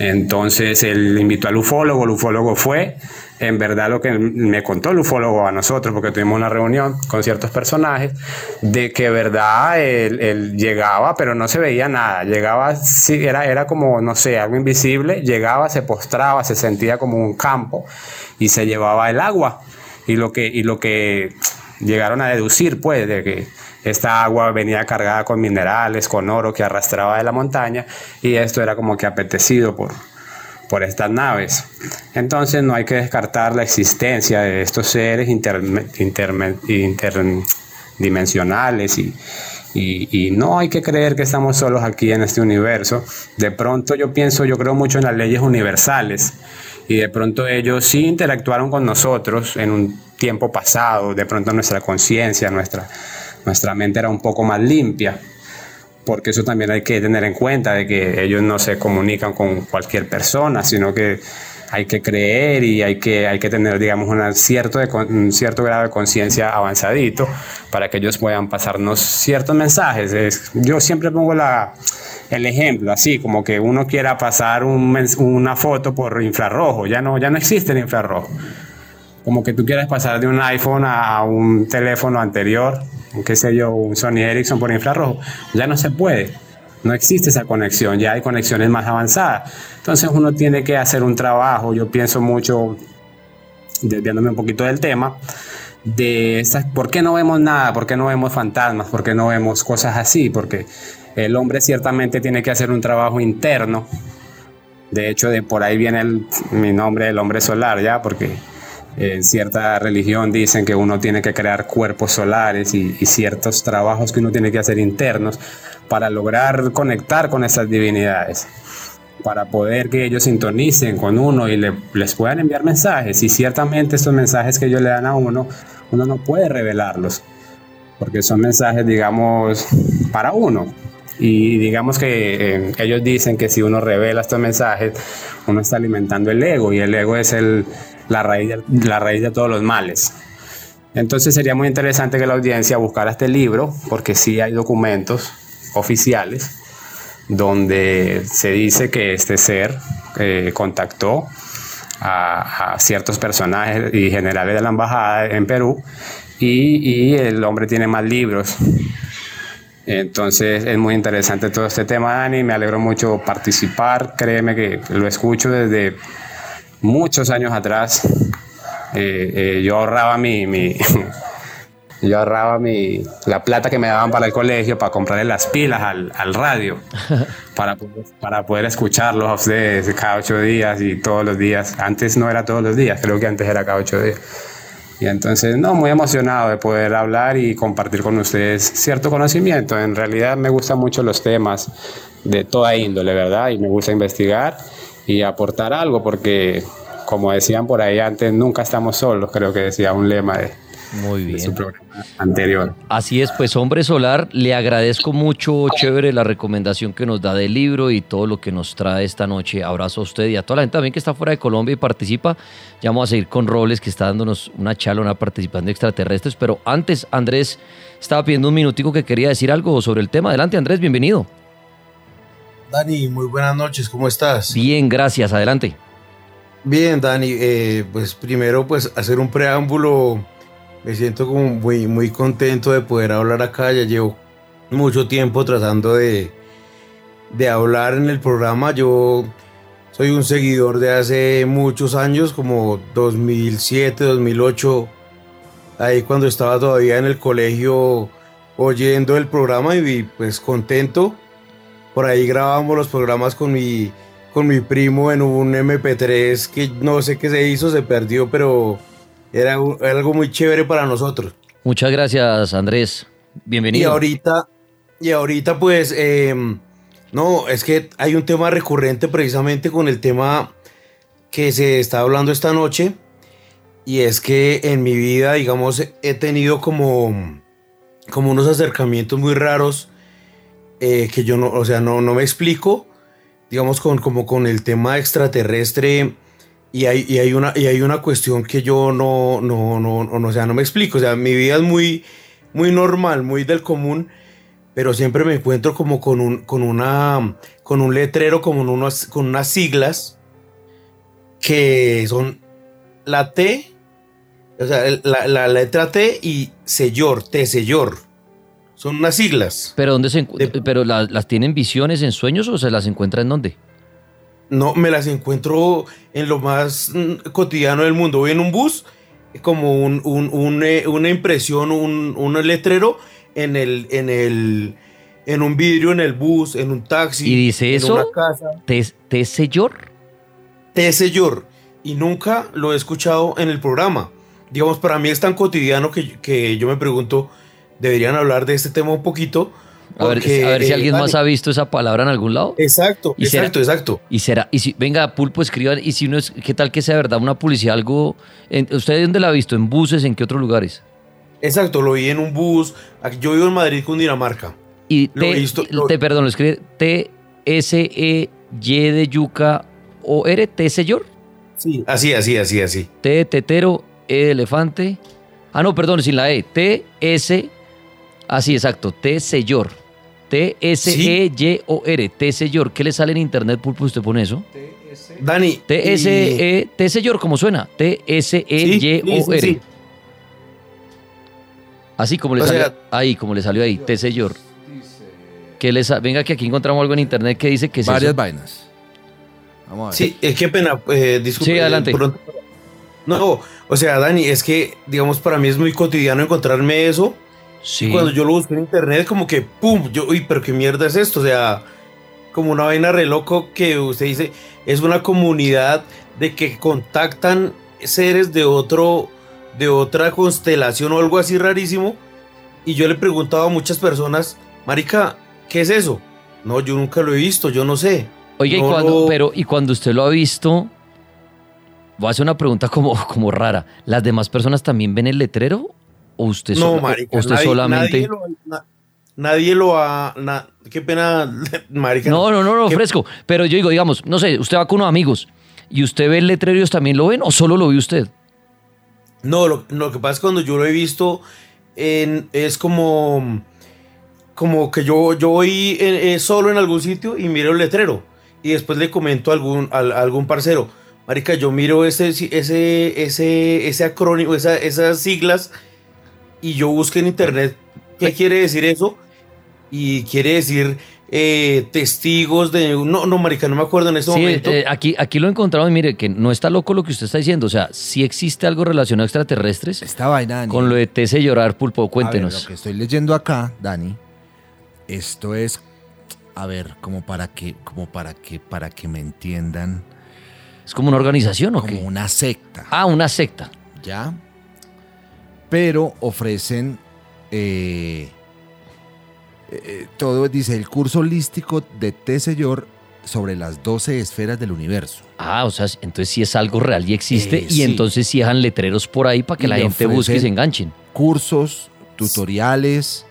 Entonces él invitó al ufólogo, el ufólogo fue, en verdad lo que me contó el ufólogo a nosotros, porque tuvimos una reunión con ciertos personajes, de que verdad él, llegaba, pero no se veía nada, llegaba, era, era como, no sé, algo invisible, llegaba, se postraba, se sentía como un campo y se llevaba el agua. Y lo que, y lo que llegaron a deducir, pues, de que esta agua venía cargada con minerales, con oro que arrastraba de la montaña y esto era como que apetecido por, por estas naves. Entonces no hay que descartar la existencia de estos seres interdimensionales y, y, no hay que creer que estamos solos aquí en este universo. De pronto yo pienso, yo creo mucho en las leyes universales y de pronto ellos sí interactuaron con nosotros en un tiempo pasado, de pronto nuestra conciencia, nuestra nuestra mente era un poco más limpia, porque eso también hay que tener en cuenta, de que ellos no se comunican con cualquier persona, sino que hay que creer y hay que, hay que tener, digamos, una cierto un cierto grado de conciencia avanzadito para que ellos puedan pasarnos ciertos mensajes. yo siempre pongo la, el ejemplo, así como que uno quiera pasar un, una foto por infrarrojo, ya no, ya no existe el infrarrojo. Como que tú quieras pasar de un iPhone a un teléfono anterior, qué sé yo, un Sony Ericsson por infrarrojo, ya no se puede. No existe esa conexión, ya hay conexiones más avanzadas. Entonces uno tiene que hacer un trabajo, yo pienso mucho, desviándome un poquito del tema, de estas, ¿por qué no vemos nada? ¿Por qué no vemos fantasmas? ¿Por qué no vemos cosas así? Porque el hombre ciertamente tiene que hacer un trabajo interno. De hecho, de por ahí viene mi nombre, el hombre solar, ya, porque en cierta religión dicen que uno tiene que crear cuerpos solares y, ciertos trabajos que uno tiene que hacer internos para lograr conectar con esas divinidades, para poder que ellos sintonicen con uno y les puedan enviar mensajes. Y ciertamente estos mensajes que ellos le dan a uno, uno no puede revelarlos, porque son mensajes, digamos, para uno. Y digamos que eh, ellos dicen que si uno revela estos mensajes, uno está alimentando el ego y el ego es el, la raíz, de, la raíz de todos los males. Entonces sería muy interesante que la audiencia buscara este libro, porque sí hay documentos oficiales donde se dice que este ser eh, contactó a, ciertos personajes y generales de la embajada en Perú y, y, el hombre tiene más libros. Entonces es muy interesante todo este tema, Dani. Me alegro mucho participar. Créeme que lo escucho desde muchos años atrás, eh, eh, yo ahorraba mi, mi yo ahorraba mi, la plata que me daban para el colegio para comprarle las pilas al, al radio, para, para poder escucharlos a ustedes cada ocho días y todos los días. Antes no era todos los días, creo que antes era cada ocho días. Y entonces, no, muy emocionado de poder hablar y compartir con ustedes cierto conocimiento. En realidad me gustan mucho los temas de toda índole, ¿verdad? Y me gusta investigar y aportar algo, porque como decían por ahí antes, nunca estamos solos, creo que decía un lema de, Muy bien. su programa anterior. Así es, pues hombre solar, le agradezco mucho, chévere, la recomendación que nos da del libro y todo lo que nos trae esta noche. Abrazo a usted y a toda la gente también que está fuera de Colombia y participa. Ya vamos a seguir con Robles, que está dándonos una charla, una participante extraterrestres. Pero antes, Andrés estaba pidiendo un minutico que quería decir algo sobre el tema. Adelante, Andrés, bienvenido. Dani, muy buenas noches, ¿cómo estás? Bien, gracias, adelante. Bien, Dani, eh, pues primero pues hacer un preámbulo, me siento como muy, muy contento de poder hablar acá, ya llevo mucho tiempo tratando de, de hablar en el programa, yo soy un seguidor de hace muchos años, como 2007, 2008, ahí cuando estaba todavía en el colegio oyendo el programa y pues contento. Por ahí grabamos los programas con mi, con mi primo en un MP3 que no sé qué se hizo, se perdió, pero Era, un- era algo muy chévere para nosotros. Muchas gracias, Andrés. Bienvenido. Y ahorita, y ahorita pues, eh, no, es que hay un tema recurrente precisamente con el tema que se está hablando esta noche. Y es que en mi vida, digamos, he tenido como, como unos acercamientos muy raros eh, que yo no, o sea, no, no me explico, digamos, con, como con el tema extraterrestre. Y hay, y hay, una, y hay una cuestión que yo no, no, no, no, o sea, no me explico. O sea, mi vida es muy, muy normal, muy del común, pero siempre me encuentro como con un, con una, con un letrero, como en unas, con unas siglas que son la T, o sea, la, la letra T y sellor, T sellor. Son unas siglas. ¿Pero dónde se encu- pero la- las tienen visiones en sueños o se las encuentra en dónde? No, me las encuentro en lo más mm, cotidiano del mundo. Voy en un bus, como un, un- un, eh, una impresión, un, un letrero en el, en el, en un vidrio en el bus, en un taxi. ¿Y dice en eso? una casa. ¿Te, te sellor? T sellor. Y nunca lo he escuchado en el programa. Digamos, para mí es tan cotidiano que, que yo me pregunto, deberían hablar de este tema un poquito. A ver, porque, a ver si eh, alguien más Dani, ha visto esa palabra en algún lado. Exacto, ¿Y será- exacto, exacto. Y será, y si, venga, Pulpo, escriban, y si uno es, ¿qué tal que sea verdad una publicidad, algo? en- ¿Usted dónde la ha visto? ¿En buses? ¿En qué otros lugares? Exacto, lo vi en un bus. Yo vivo en Madrid, Cundinamarca. Y Lo he T, visto, lo- te, perdón, lo escribe T, S, E, Y de yuca, O, R, T, sellor. Sí. Así, así, así, así. T tetero, E elefante. Ah, no, perdón, sin la E. T, S, así, exacto, T, sellor. T, S, E, Y, O, R, T, sellor. ¿Qué le sale en internet, Pulpo, usted pone eso? Dani. T, S, E, T, sellor, ¿cómo suena? T, S, E, Sí, Y, sí, O, sí, R. sí. Así como le salió ahí, como le salió ahí, T, sellor. Que le sa- Venga, que aquí encontramos algo en internet que dice que es Varias eso. vainas. Vamos a ver. Sí, eh, qué pena, eh, disculpe. Sí, adelante. pronto- No, o sea, Dani, es que, digamos, para mí es muy cotidiano encontrarme eso. Sí. Y cuando yo lo busco en internet, como que, ¡pum! Yo, uy, pero qué mierda es esto. O sea, como una vaina re loco que usted dice, es una comunidad de que contactan seres de otro, de otra constelación o algo así rarísimo. Y yo le preguntaba a muchas personas, Marica, ¿qué es eso? No, yo nunca lo he visto, yo no sé. Oiga, y cuando, pero, y cuando usted lo ha visto, voy a hacer una pregunta como, como rara. ¿Las demás personas también ven el letrero? ¿O usted, No, sola- marica, usted nadie- solamente? Nadie lo, na- nadie lo ha... na- qué pena, marica. No, no, no, no, fresco. Pero yo digo, digamos, no sé, usted va con unos amigos y usted ve el letrero y ellos también lo ven o solo lo ve usted. No, lo, lo que pasa es cuando yo lo he visto en- es como... Como que yo, yo voy en- eh, solo en algún sitio y miro el letrero. Y después le comento a algún, al- a algún parcero. Marica, yo miro ese, ese, ese, ese acrónimo, esa- esas siglas y yo busco en internet qué quiere decir eso. Y quiere decir eh, testigos de... No, no, marica, no me acuerdo en este Sí, momento. eh, aquí, aquí lo encontramos y mire que no está loco lo que usted está diciendo. O sea, si existe algo relacionado a extraterrestres. Esta vaina, Dani. Con lo de Tese llorar, Pulpo, A ver, cuéntenos. lo que estoy leyendo acá, Dani, esto es, a ver, como para que, como para que, para que me entiendan. ¿Es como una organización o como qué? una secta. Ah, una secta. ¿Ya? Pero ofrecen eh, eh, todo, dice, el curso holístico de T. Señor sobre las 12 esferas del universo. Ah, o sea, entonces sí es algo real y existe Eh, y sí. entonces sí dejan letreros por ahí para que Y la gente busque y se enganchen. Cursos, tutoriales,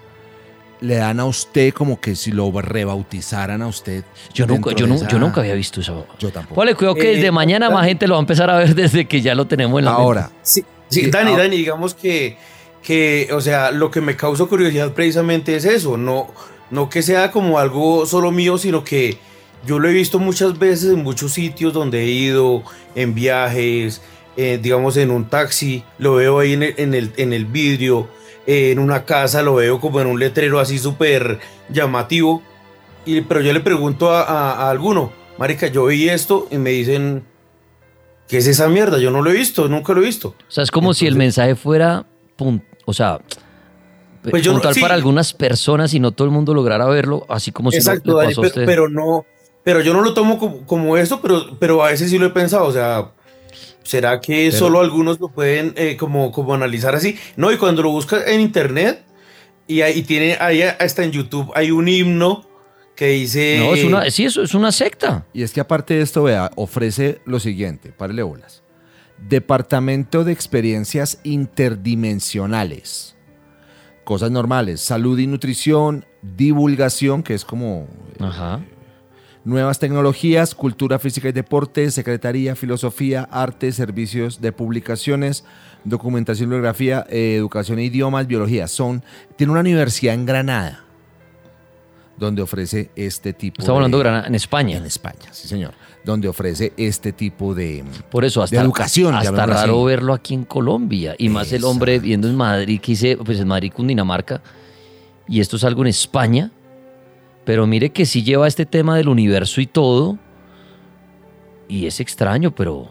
le dan a usted como que si lo rebautizaran a usted. Yo nunca, yo, esa- yo nunca había visto eso. Yo tampoco. Vale, cuidado que Eh, desde mañana más gente lo va a empezar a ver desde que ya lo tenemos en la Ahora, mente. Sí, sí, Sí, Dani, ah. Dani, digamos que, que, o sea, lo que me causa curiosidad precisamente es eso, no, no que sea como algo solo mío, sino que yo lo he visto muchas veces en muchos sitios donde he ido, en viajes, eh, digamos en un taxi, lo veo ahí en el, en el, en el vidrio, eh, en una casa lo veo como en un letrero así súper llamativo, y, pero yo le pregunto a, a- a alguno, Marica, yo vi esto y me dicen, ¿qué es esa mierda? Yo no lo he visto, nunca lo he visto. O sea, es como si el mensaje fuera, pun- o sea, Pues yo no- puntual sí. para algunas personas y no todo el mundo lograra verlo, así como si lo- Exacto, le Dani, pasó a usted. pero no, pero yo no lo tomo como, como eso, pero, pero a veces sí lo he pensado, o sea, ¿Será que solo algunos lo pueden eh, como, como analizar así? No, y cuando lo buscas en internet y ahí tiene, ahí hasta en YouTube hay un himno que dice... No, es una, sí, eso es una secta. Y es que aparte de esto, vea, ofrece lo siguiente, párele bolas. Departamento de Experiencias Interdimensionales. Cosas normales, salud y nutrición, divulgación, que es como... Ajá. Nuevas tecnologías, cultura física y deporte, secretaría, filosofía, arte, servicios de publicaciones, documentación, bibliografía, eh, educación e idiomas, biología. Son, tiene una universidad en Granada donde ofrece este tipo Estamos hablando de Granada, en España. En España, sí señor. Donde ofrece este tipo de, Por eso, hasta, de educación. hasta llamémoslo así. raro verlo aquí en Colombia. Y más el hombre viendo en Madrid, que hice, pues en Madrid, Cundinamarca. Y esto es algo en España. Pero mire que sí lleva este tema del universo y todo. Y es extraño, pero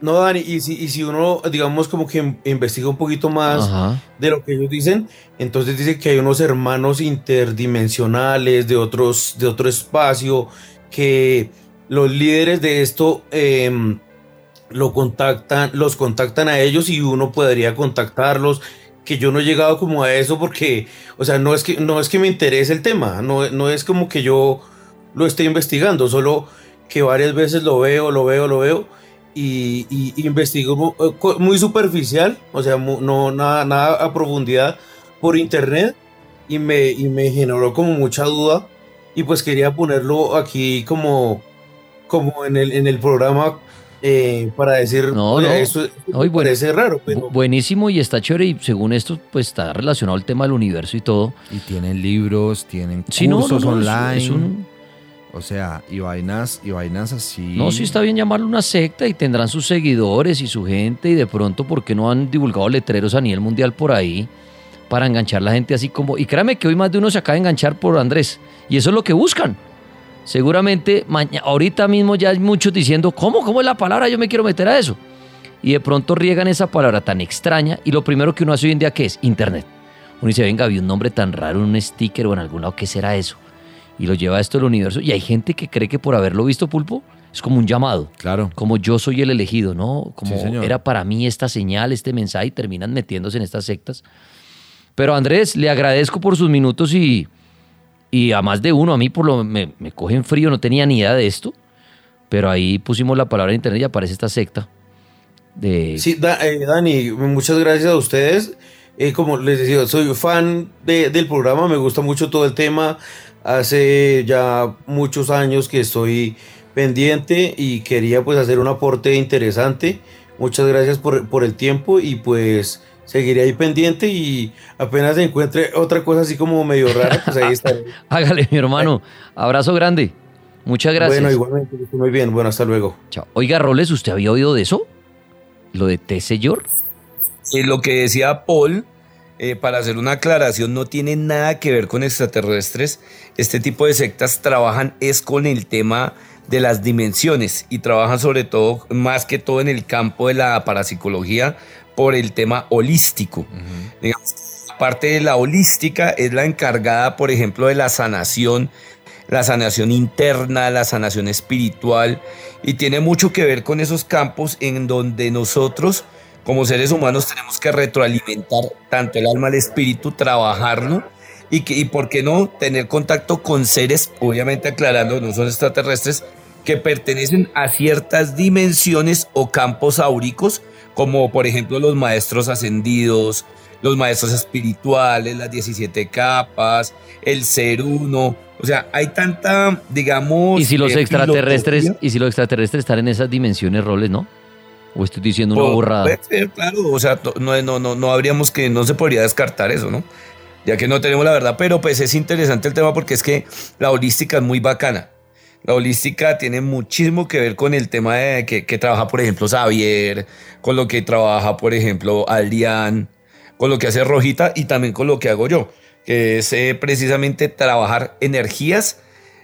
No, Dani, y si, y si uno, digamos, como que in- investiga un poquito más Ajá. de lo que ellos dicen, entonces dice que hay unos hermanos interdimensionales de otros, de otro espacio, que los líderes de esto em, lo contactan, los contactan a ellos y uno podría contactarlos. Que yo no he llegado como a eso porque, o sea, no es que, no es que me interese el tema, no, no es como que yo lo esté investigando, solo que varias veces lo veo, lo veo, lo veo y, y- mu- eh, muy superficial, o sea, mu- no nada, nada a profundidad por internet y me, y me generó como mucha duda y pues quería ponerlo aquí como, como en, el, en el programa eh, para decir, No, "Oye, no. esto No, y bueno, parece raro, pero bu- buenísimo y está chévere. Y según esto, pues está relacionado al tema del universo y todo. Y tienen libros, tienen Sí, cursos no, no, es- online. es un- O sea, y vainas, y vainas así. No, sí está bien llamarlo una secta y tendrán sus seguidores y su gente y de pronto, ¿por qué no han divulgado letreros a nivel mundial por ahí para enganchar la gente así como... Y créame que hoy más de uno se acaba de enganchar por Andrés y eso es lo que buscan. Seguramente maña- ahorita mismo ya hay muchos diciendo, ¿cómo? ¿Cómo es la palabra? Yo me quiero meter a eso. Y de pronto riegan esa palabra tan extraña y lo primero que uno hace hoy en día, ¿qué es? Internet. Uno dice, venga, vi un nombre tan raro un sticker o en algún lado, ¿qué será eso? Y lo lleva esto del universo. Y hay gente que cree que por haberlo visto pulpo es como un llamado. Claro. Como yo soy el elegido, ¿no? Como Sí, señor. era para mí esta señal, este mensaje y terminan metiéndose en estas sectas. Pero Andrés, le agradezco por sus minutos y, y a más de uno, a mí por lo me, me cogen frío, no tenía ni idea de esto. Pero ahí pusimos la palabra en internet y aparece esta secta. De, Sí, Da- eh, Dani, muchas gracias a ustedes. Eh, como les decía, soy fan de- del programa, me gusta mucho todo el tema. Hace ya muchos años que estoy pendiente y quería pues hacer un aporte interesante. Muchas gracias por, por el tiempo y pues seguiré ahí pendiente y apenas encuentre otra cosa así como medio rara, pues ahí estaré. Hágale, mi hermano. Abrazo grande. Muchas gracias. Bueno, igualmente, muy bien. Bueno, hasta luego. Chao. Oiga, Roles, ¿usted había oído de eso? ¿Lo de T. Señor? Eh, lo que decía Paul, eh, para hacer una aclaración, no tiene nada que ver con extraterrestres. Este tipo de sectas trabajan es con el tema de las dimensiones y trabajan sobre todo, más que todo en el campo de la parapsicología, por el tema holístico. Digamos, parte de la holística es la encargada, por ejemplo, de la sanación, la sanación interna, la sanación espiritual, y tiene mucho que ver con esos campos en donde nosotros, como seres humanos, tenemos que retroalimentar tanto el alma, el espíritu, trabajarlo, y, que, y por qué no tener contacto con seres, obviamente aclarando, no son extraterrestres, que pertenecen a ciertas dimensiones o campos áuricos, como por ejemplo los maestros ascendidos, los maestros espirituales, las 17 capas, el ser uno. O sea, hay tanta, digamos... ¿Y si los eh, extraterrestres, filosofía. y si los extraterrestres están en esas dimensiones, Roles, no? ¿O estoy diciendo una Puede- borrada? puede ser, claro, o sea, no, no, no, no habríamos que, no se podría descartar eso, ¿no? Ya que no tenemos la verdad, pero pues es interesante el tema porque es que la holística es muy bacana. La holística tiene muchísimo que ver con el tema de que, que trabaja, por ejemplo, Xavier, con lo que trabaja, por ejemplo, Adrián, con lo que hace Rojita y también con lo que hago yo, que es eh, precisamente trabajar energías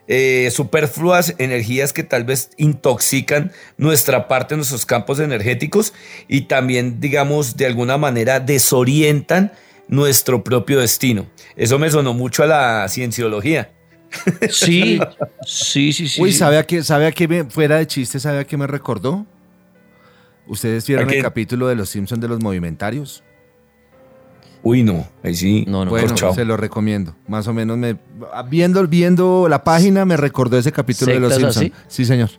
eh, superfluas, energías que tal vez intoxican nuestra parte, nuestros campos energéticos y también, digamos, de alguna manera desorientan nuestro propio destino. Eso me sonó mucho a la cienciología. Sí, sí, sí, sí. Uy. ¿sabe a qué, sabe a qué me, fuera de chiste, sabe a qué me recordó? ¿Ustedes vieron el capítulo de Los Simpsons de los movimentarios? Uy, no, ahí sí. No, no. Bueno, corchao. se lo recomiendo. Más o menos me viendo viendo la página me recordó ese capítulo de Los ¿Sectas Simpsons. Sí, señor.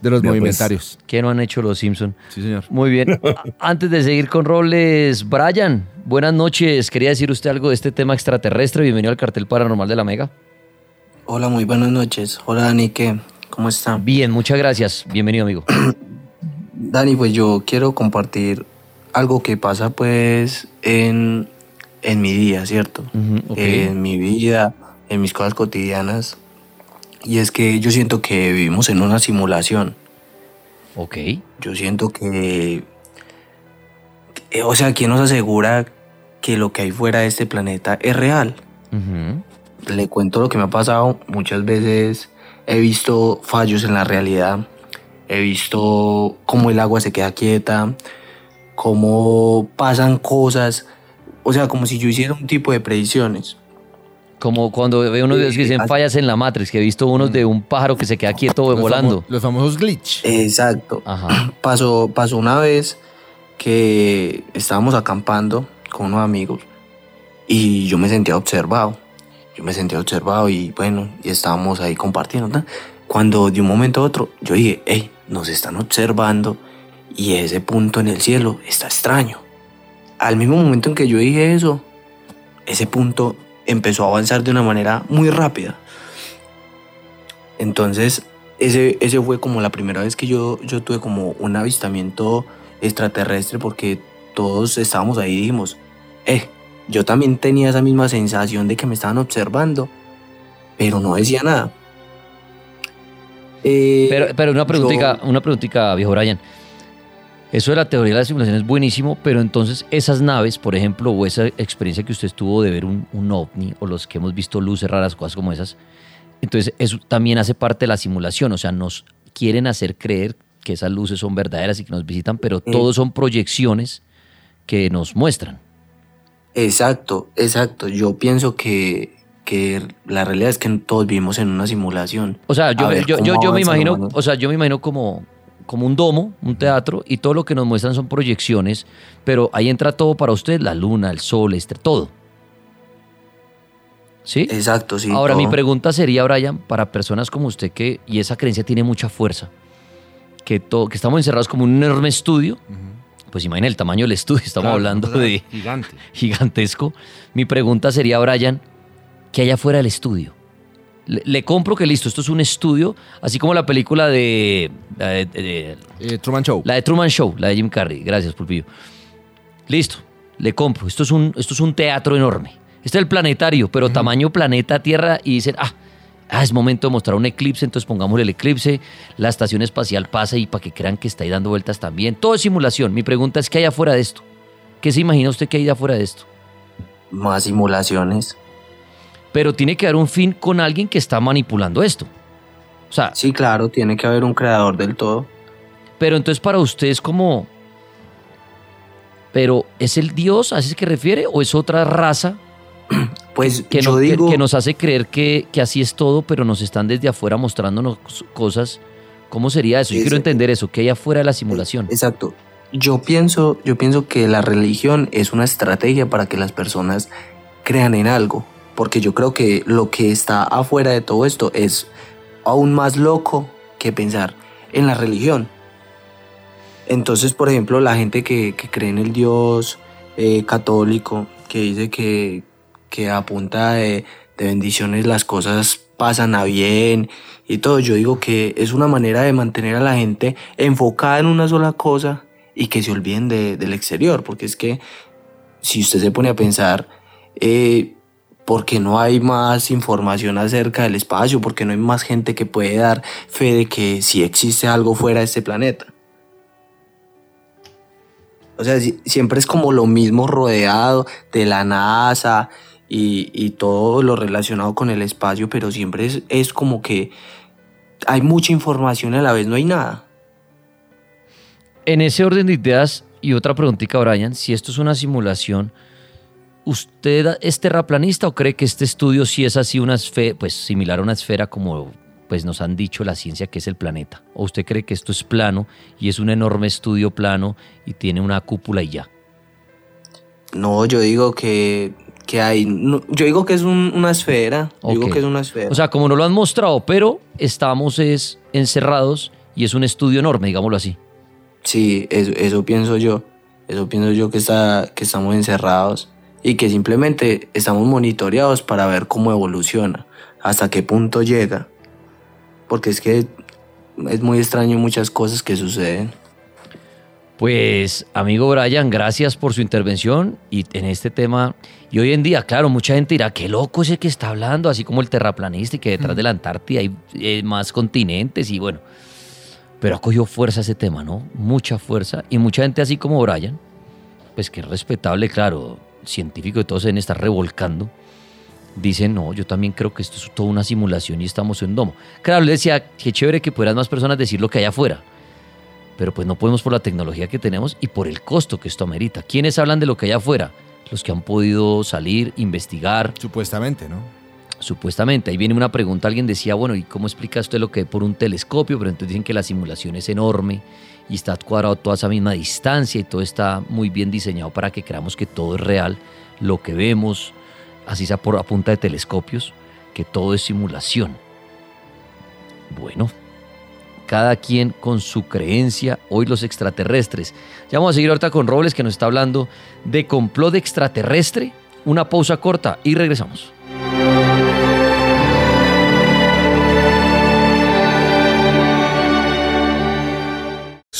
De los pues. movimentarios. ¿Qué no han hecho los Simpson? Sí, señor. Muy bien. Antes de seguir con roles, Brian, buenas noches. Quería decir usted algo de este tema extraterrestre. Bienvenido al cartel paranormal de la Mega. Hola, muy buenas noches. Hola, Dani, ¿qué? ¿Cómo está? Bien, muchas gracias. Bienvenido, amigo. Dani, pues yo quiero compartir algo que pasa pues en, en mi día, ¿cierto? ok. En mi vida, en mis cosas cotidianas. Y es que yo siento que vivimos en una simulación. Ok. Yo siento que... O sea, ¿quién nos asegura que lo que hay fuera de este planeta es real? Ujú. le cuento lo que me ha pasado. Muchas veces he visto fallos en la realidad. He visto cómo el agua se queda quieta, cómo pasan cosas. O sea, como si yo hiciera un tipo de predicciones. Como cuando veo unos videos que dicen fallas en la Matrix, que he visto unos de un pájaro que se queda quieto Los volando. famo- los famosos glitch. Exacto. Ajá. Pasó, pasó una vez que estábamos acampando con unos amigos y yo me sentía observado. Yo me sentía observado y bueno, y estábamos ahí compartiendo. ¿no? Cuando de un momento a otro yo dije, hey, nos están observando y ese punto en el cielo está extraño. Al mismo momento en que yo dije eso, ese punto empezó a avanzar de una manera muy rápida. Entonces, ese, ese fue como la primera vez que yo, yo tuve como un avistamiento extraterrestre porque todos estábamos ahí y dijimos, eh, yo también tenía esa misma sensación de que me estaban observando, pero no decía nada. Eh, Pero, pero una yo- preguntita, una preguntita, viejo Brian. Eso de la teoría de la simulación es buenísimo, pero entonces esas naves, por ejemplo, o esa experiencia que usted tuvo de ver un, un ovni, o los que hemos visto luces raras, cosas como esas, entonces eso también hace parte de la simulación, o sea, nos quieren hacer creer que esas luces son verdaderas y que nos visitan, pero Mm. todos son proyecciones que nos muestran. Exacto, exacto. Yo pienso que, que la realidad es que todos vivimos en una simulación. O sea, yo, yo, ¿cómo yo, yo me imagino, o sea, yo me imagino como, como un domo, un teatro, y todo lo que nos muestran son proyecciones, pero ahí entra todo para usted, la luna, el sol, este, todo. ¿Sí? Exacto, sí. Ahora, mi pregunta sería, Brian, para personas como usted que, y esa creencia tiene mucha fuerza, que, todo, que estamos encerrados como en un enorme estudio, pues imagina el tamaño del estudio, estamos Claro, hablando de Gigante. gigantesco. Mi pregunta sería, Brian, ¿qué hay afuera del estudio? Le, le compro que listo, esto es un estudio, así como la película de, la de- de- Eh, Truman Show. la de Truman Show, la de Jim Carrey. Gracias, Pulpillo. Listo, le compro. Esto es un, esto es un teatro enorme. Este es el planetario, pero tamaño planeta Tierra y dicen, ah, ah, es momento de mostrar un eclipse, entonces pongámosle el eclipse, la estación espacial pasa y para que crean que está ahí dando vueltas también. Todo es simulación. Mi pregunta es, ¿qué hay afuera de esto? ¿Qué se imagina usted que hay afuera de esto? Más simulaciones. Pero tiene que haber un fin con alguien que está manipulando esto. O sea, Sí, claro, tiene que haber un creador del todo. pero entonces para usted es como... Pero ¿es el Dios a ese que refiere o es otra raza Pues que, yo no- que- digo, que nos hace creer que, que así es todo, pero nos están desde afuera mostrándonos cosas? ¿Cómo sería eso? Yo quiero entender eso, ¿qué hay afuera de la simulación? exacto. Yo pienso, yo pienso que la religión es una estrategia para que las personas crean en algo, porque yo creo que lo que está afuera de todo esto es aún más loco que pensar en la religión. Entonces, por ejemplo, la gente que, que cree en el Dios eh, católico, que dice que, que a punta de, bendiciones las cosas pasan a bien y todo, yo digo que es una manera de mantener a la gente enfocada en una sola cosa y que se olviden de- del exterior, porque es que si usted se pone a pensar, eh, ¿por qué no hay más información acerca del espacio? ¿Por qué no hay más gente que puede dar fe de que si existe algo fuera de este planeta? O sea, si- siempre es como lo mismo rodeado de la NASA y, y todo lo relacionado con el espacio, pero siempre es, es como que hay mucha información y a la vez no hay nada. En ese orden de ideas, y otra preguntita, Brian, si esto es una simulación, ¿usted es terraplanista o cree que este estudio sí es así una esfera, pues similar a una esfera como pues nos han dicho la ciencia que es el planeta. ¿O usted cree que esto es plano y es un enorme estudio plano y tiene una cúpula y ya? No, yo digo que, que hay. no, yo digo que es un- una esfera. Yo digo que es una esfera. O sea, como no lo han mostrado, pero estamos es encerrados y es un estudio enorme, digámoslo así. Sí, eso, eso pienso yo. Eso pienso yo que, está, que estamos encerrados y que simplemente estamos monitoreados para ver cómo evoluciona, hasta qué punto llega. Porque es que es muy extraño muchas cosas que suceden. Pues, amigo Brian, gracias por su intervención y en este tema. Y hoy en día, claro, mucha gente dirá, qué loco ese que está hablando, así como el terraplanista y que detrás de la Antártida hay eh, más continentes y bueno. Pero ha cogido fuerza ese tema, ¿no? Mucha fuerza. Y mucha gente así como Brian, pues que es respetable, claro, científico y todos se deben estar revolcando. Dicen, no, yo también creo que esto es toda una simulación y estamos en domo. Claro, le decía, qué chévere que pudieran más personas decir lo que hay afuera pero pues no podemos por la tecnología que tenemos y por el costo que esto amerita. ¿Quiénes hablan de lo que hay afuera? Los que han podido salir, investigar. Supuestamente, ¿no? Supuestamente. Ahí viene una pregunta, alguien decía, bueno, ¿y cómo explica usted lo que hay por un telescopio? Pero entonces dicen que la simulación es enorme y está cuadrado toda esa misma distancia y todo está muy bien diseñado para que creamos que todo es real, lo que vemos, así sea por a punta de telescopios, que todo es simulación. Bueno, cada quien con su creencia, hoy los extraterrestres. Ya vamos a seguir ahorita con Robles que nos está hablando de complot extraterrestre. Una pausa corta y regresamos.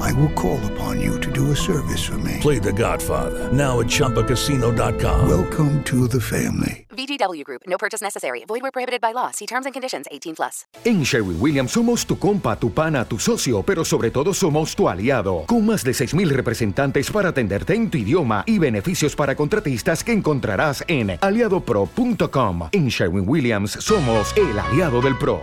I will call upon you to do a service for me. Play The Godfather now at ChumbaCasino.com. Welcome to the family. VGW Group. No purchase necessary. Void where prohibited by law. See terms and conditions. 18 plus. En Sherwin Williams somos tu compa, tu pana, tu socio, pero sobre todo somos tu aliado, con más de 6.000 representantes para atenderte en tu idioma y beneficios para contratistas que encontrarás en aliadopro.com. En Sherwin Williams somos el aliado del PRO.